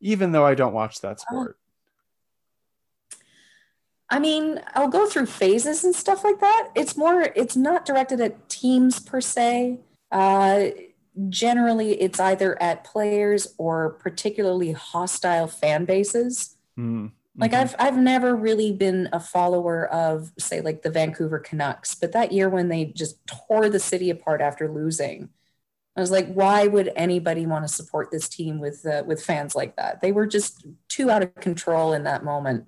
even though I don't watch that uh, sport.
I mean, I'll go through phases and stuff like that. It's more, it's not directed at teams per se. Uh, generally, it's either at players or particularly hostile fan bases. Mm. Like mm-hmm. I've I've never really been a follower of say like the Vancouver Canucks, but that year when they just tore the city apart after losing, I was like, why would anybody want to support this team with uh, with fans like that? They were just too out of control in that moment.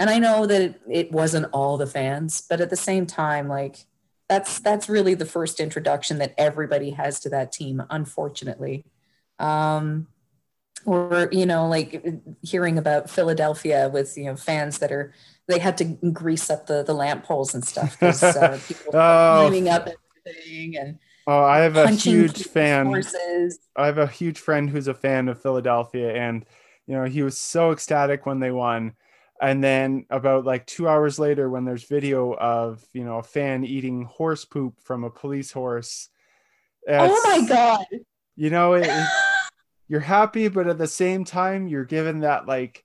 And I know that it, it wasn't all the fans, but at the same time, like that's that's really the first introduction that everybody has to that team, unfortunately. Um, or you know, like hearing about Philadelphia with you know fans that are they had to grease up the the lamp poles and stuff because uh, people oh. climbing up everything and
Oh, I have a huge fan. Horses. I have a huge friend who's a fan of Philadelphia, and you know he was so ecstatic when they won. And then about like two hours later, when there's video of you know a fan eating horse poop from a police horse.
Oh my god!
You know, it, it, you're happy, but at the same time, you're given that like,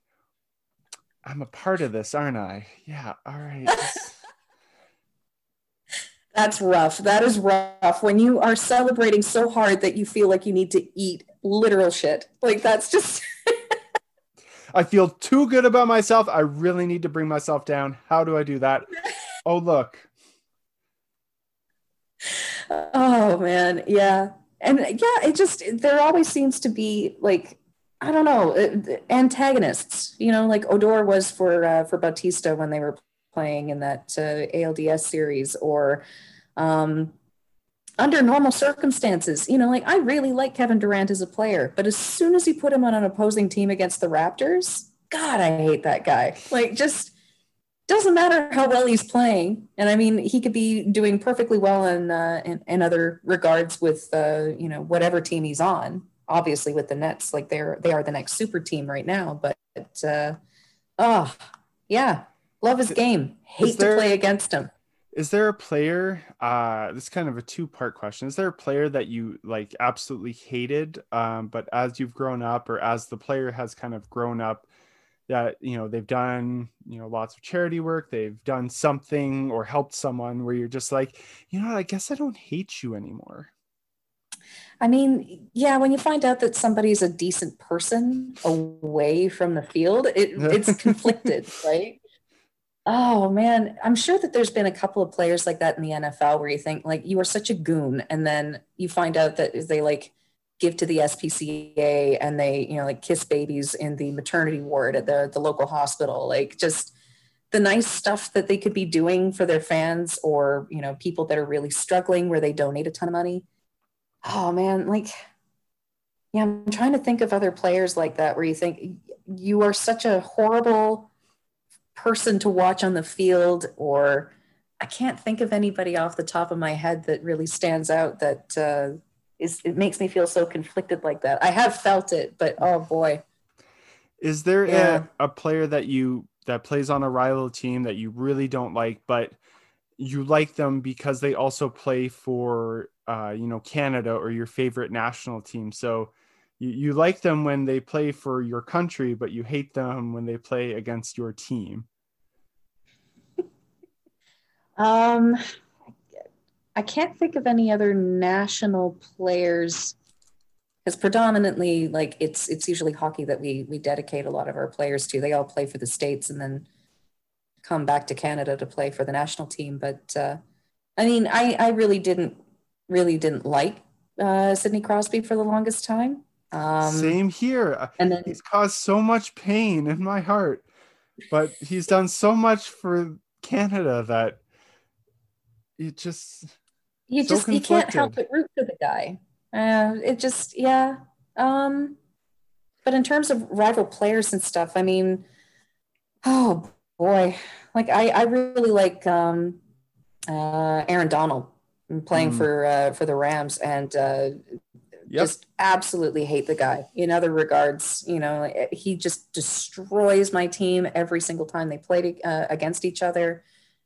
I'm a part of this, aren't I? Yeah. All right.
That's rough. That is rough. When you are celebrating so hard that you feel like you need to eat literal shit. Like that's just
I feel too good about myself. I really need to bring myself down. How do I do that? Oh, look.
Oh man, yeah. And yeah, it just there always seems to be like I don't know, uh, antagonists. You know, like Odor was for uh, for Bautista when they were playing in that uh, ALDS series or um, under normal circumstances, you know, like I really like Kevin Durant as a player, but as soon as you put him on an opposing team against the Raptors, God, I hate that guy. Like, just doesn't matter how well he's playing. And I mean, he could be doing perfectly well in uh, in, in other regards with uh, you know whatever team he's on. Obviously, with the Nets, like they're they are the next super team right now. But uh, oh yeah, love his game. Hate there, to play against him
is there a player uh this is kind of a two part question is there a player that you like absolutely hated um but as you've grown up or as the player has kind of grown up that you know they've done you know lots of charity work they've done something or helped someone where you're just like you know i guess i don't hate you anymore
I mean, yeah, when you find out that somebody's a decent person away from the field, it, it's conflicted, right? Oh man, I'm sure that there's been a couple of players like that in the NFL where you think like you are such a goon, and then you find out that they like give to the SPCA and they you know like kiss babies in the maternity ward at the the local hospital, like just the nice stuff that they could be doing for their fans or you know people that are really struggling where they donate a ton of money. Oh man, like yeah, I'm trying to think of other players like that where you think you are such a horrible person to watch on the field or I can't think of anybody off the top of my head that really stands out that uh, is, it makes me feel so conflicted like that. I have felt it, but oh boy.
Is there yeah. a, a player that you that plays on a rival team that you really don't like, but you like them because they also play for uh, you know Canada or your favorite national team. So you, you like them when they play for your country, but you hate them when they play against your team?
um, I can't think of any other national players because predominantly like it's it's usually hockey that we we dedicate a lot of our players to. They all play for the states and then come back to Canada to play for the national team. But uh, I mean, I I really didn't really didn't like uh, Sidney Crosby for the longest time.
Um, Same here. And then he's caused so much pain in my heart, but he's done so much for Canada that it just
you so just you can't help but root for the guy. Uh, it just yeah. Um, but in terms of rival players and stuff, I mean, oh boy, like I I really like um, uh, Aaron Donald playing mm. for uh, for the Rams, and uh, Yep. Just absolutely hate the guy. In other regards, you know, he just destroys my team every single time they play uh, against each other.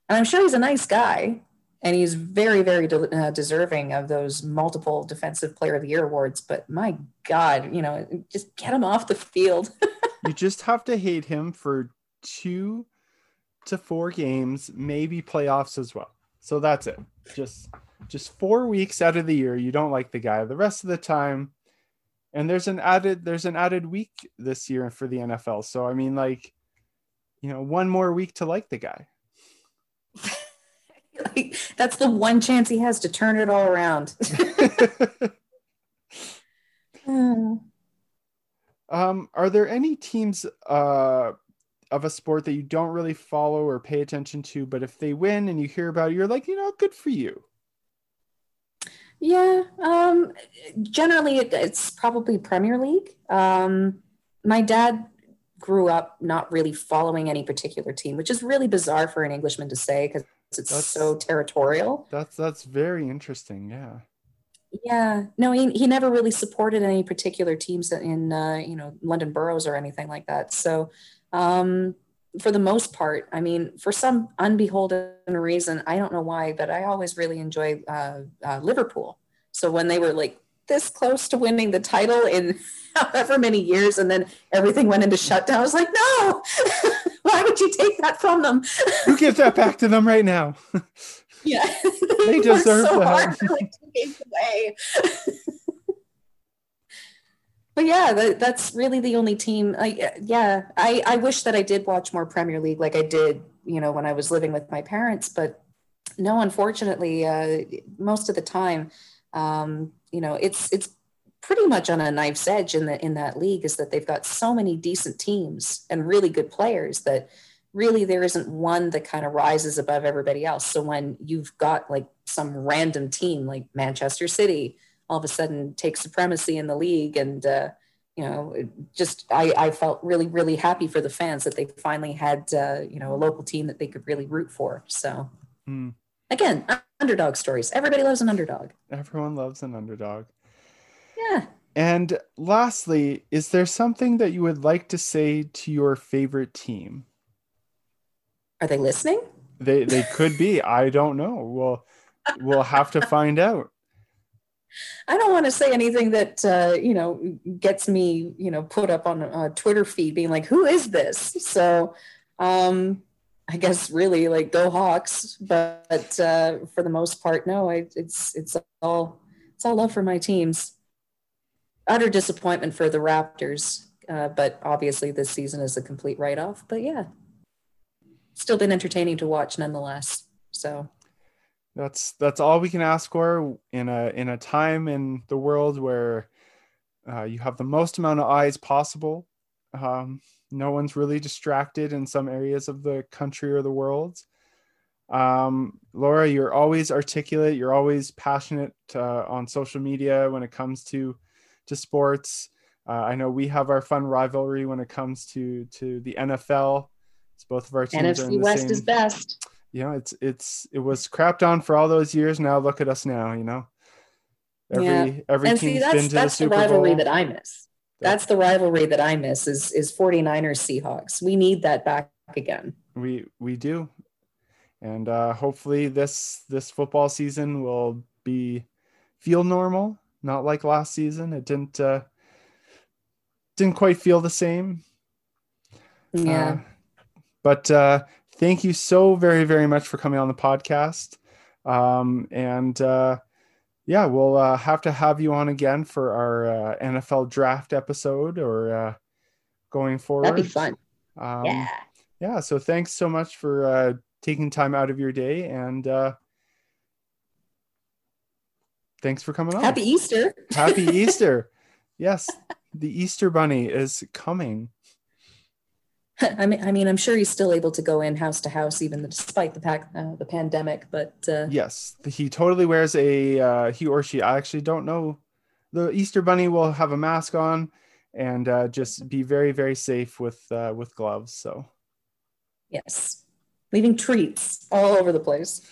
And I'm sure he's a nice guy, and he's very, very de- uh, deserving of those multiple Defensive Player of the Year awards. But my God, you know, just get him off the field.
you just have to hate him for two to four games, maybe playoffs as well. So that's it. Just just four weeks out of the year you don't like the guy the rest of the time and there's an added there's an added week this year for the nfl so i mean like you know one more week to like the guy
that's the one chance he has to turn it all around
Um, are there any teams uh, of a sport that you don't really follow or pay attention to, but if they win and you hear about it, you're like, you know, good for you?
Yeah, um, generally it, it's probably Premier League. Um, my dad grew up not really following any particular team, which is really bizarre for an Englishman to say because it's that's, so territorial.
That's that's very interesting. Yeah.
Yeah, no, he, he never really supported any particular teams in uh, you know London boroughs or anything like that. So, um, for the most part, I mean, for some unbeholden reason, I don't know why, but I always really enjoy uh, uh, Liverpool. So when they were like this close to winning the title in however many years, and then everything went into shutdown, I was like, no, why would you take that from them?
Who gives that back to them right now?
Yeah,
they, deserve so that.
For, like, away. but yeah, that, that's really the only team. Like, yeah, I I wish that I did watch more Premier League, like I did, you know, when I was living with my parents. But no, unfortunately, uh, most of the time, um, you know, it's it's pretty much on a knife's edge in the in that league is that they've got so many decent teams and really good players that really there isn't one that kind of rises above everybody else. So when you've got like some random team like Manchester City all of a sudden take supremacy in the league and uh, you know just I, I felt really really happy for the fans that they finally had uh, you know a local team that they could really root for. So mm. again, underdog stories. Everybody loves an underdog.
Everyone loves an underdog. And lastly, is there something that you would like to say to your favorite team?
Are they listening?
They they could be. I don't know. We'll we'll have to find out.
I don't want to say anything that uh, you know gets me you know put up on a Twitter feed being like, "Who is this?" So um, I guess really like go Hawks, but uh, for the most part, no. I, it's it's all it's all love for my teams. Utter disappointment for the Raptors, uh, but obviously this season is a complete write off. But yeah, still been entertaining to watch nonetheless. So
that's that's all we can ask for in a in a time in the world where uh, you have the most amount of eyes possible. Um, no one's really distracted in some areas of the country or the world. Um, Laura, you're always articulate. You're always passionate uh, on social media when it comes to to sports. Uh, I know we have our fun rivalry when it comes to to the NFL. It's both of our teams.
NFC West same, is best.
You know, it's it's it was crapped on for all those years. Now look at us now. You know,
every yeah. every and team's see, that's, been to that's the Super the rivalry Bowl. that I miss. That's the rivalry that I miss is is 49ers Seahawks. We need that back again.
We we do. And uh hopefully this this football season will be feel normal, not like last season. It didn't uh didn't quite feel the same.
Yeah. Uh,
but uh, thank you so very, very much for coming on the podcast. Um, and uh, yeah, we'll uh, have to have you on again for our uh, NFL draft episode or uh, going forward.
That'd be fun. Um, yeah.
Yeah. So thanks so much for uh, taking time out of your day and uh, thanks for coming on.
Happy Easter.
Happy Easter. Yes, the Easter Bunny is coming.
I mean, I mean, I'm sure he's still able to go in house to house, even despite the pack, uh, the pandemic. But uh,
yes, he totally wears a uh, he or she. I actually don't know. The Easter Bunny will have a mask on and uh, just be very, very safe with uh, with gloves. So
yes, leaving treats all over the place.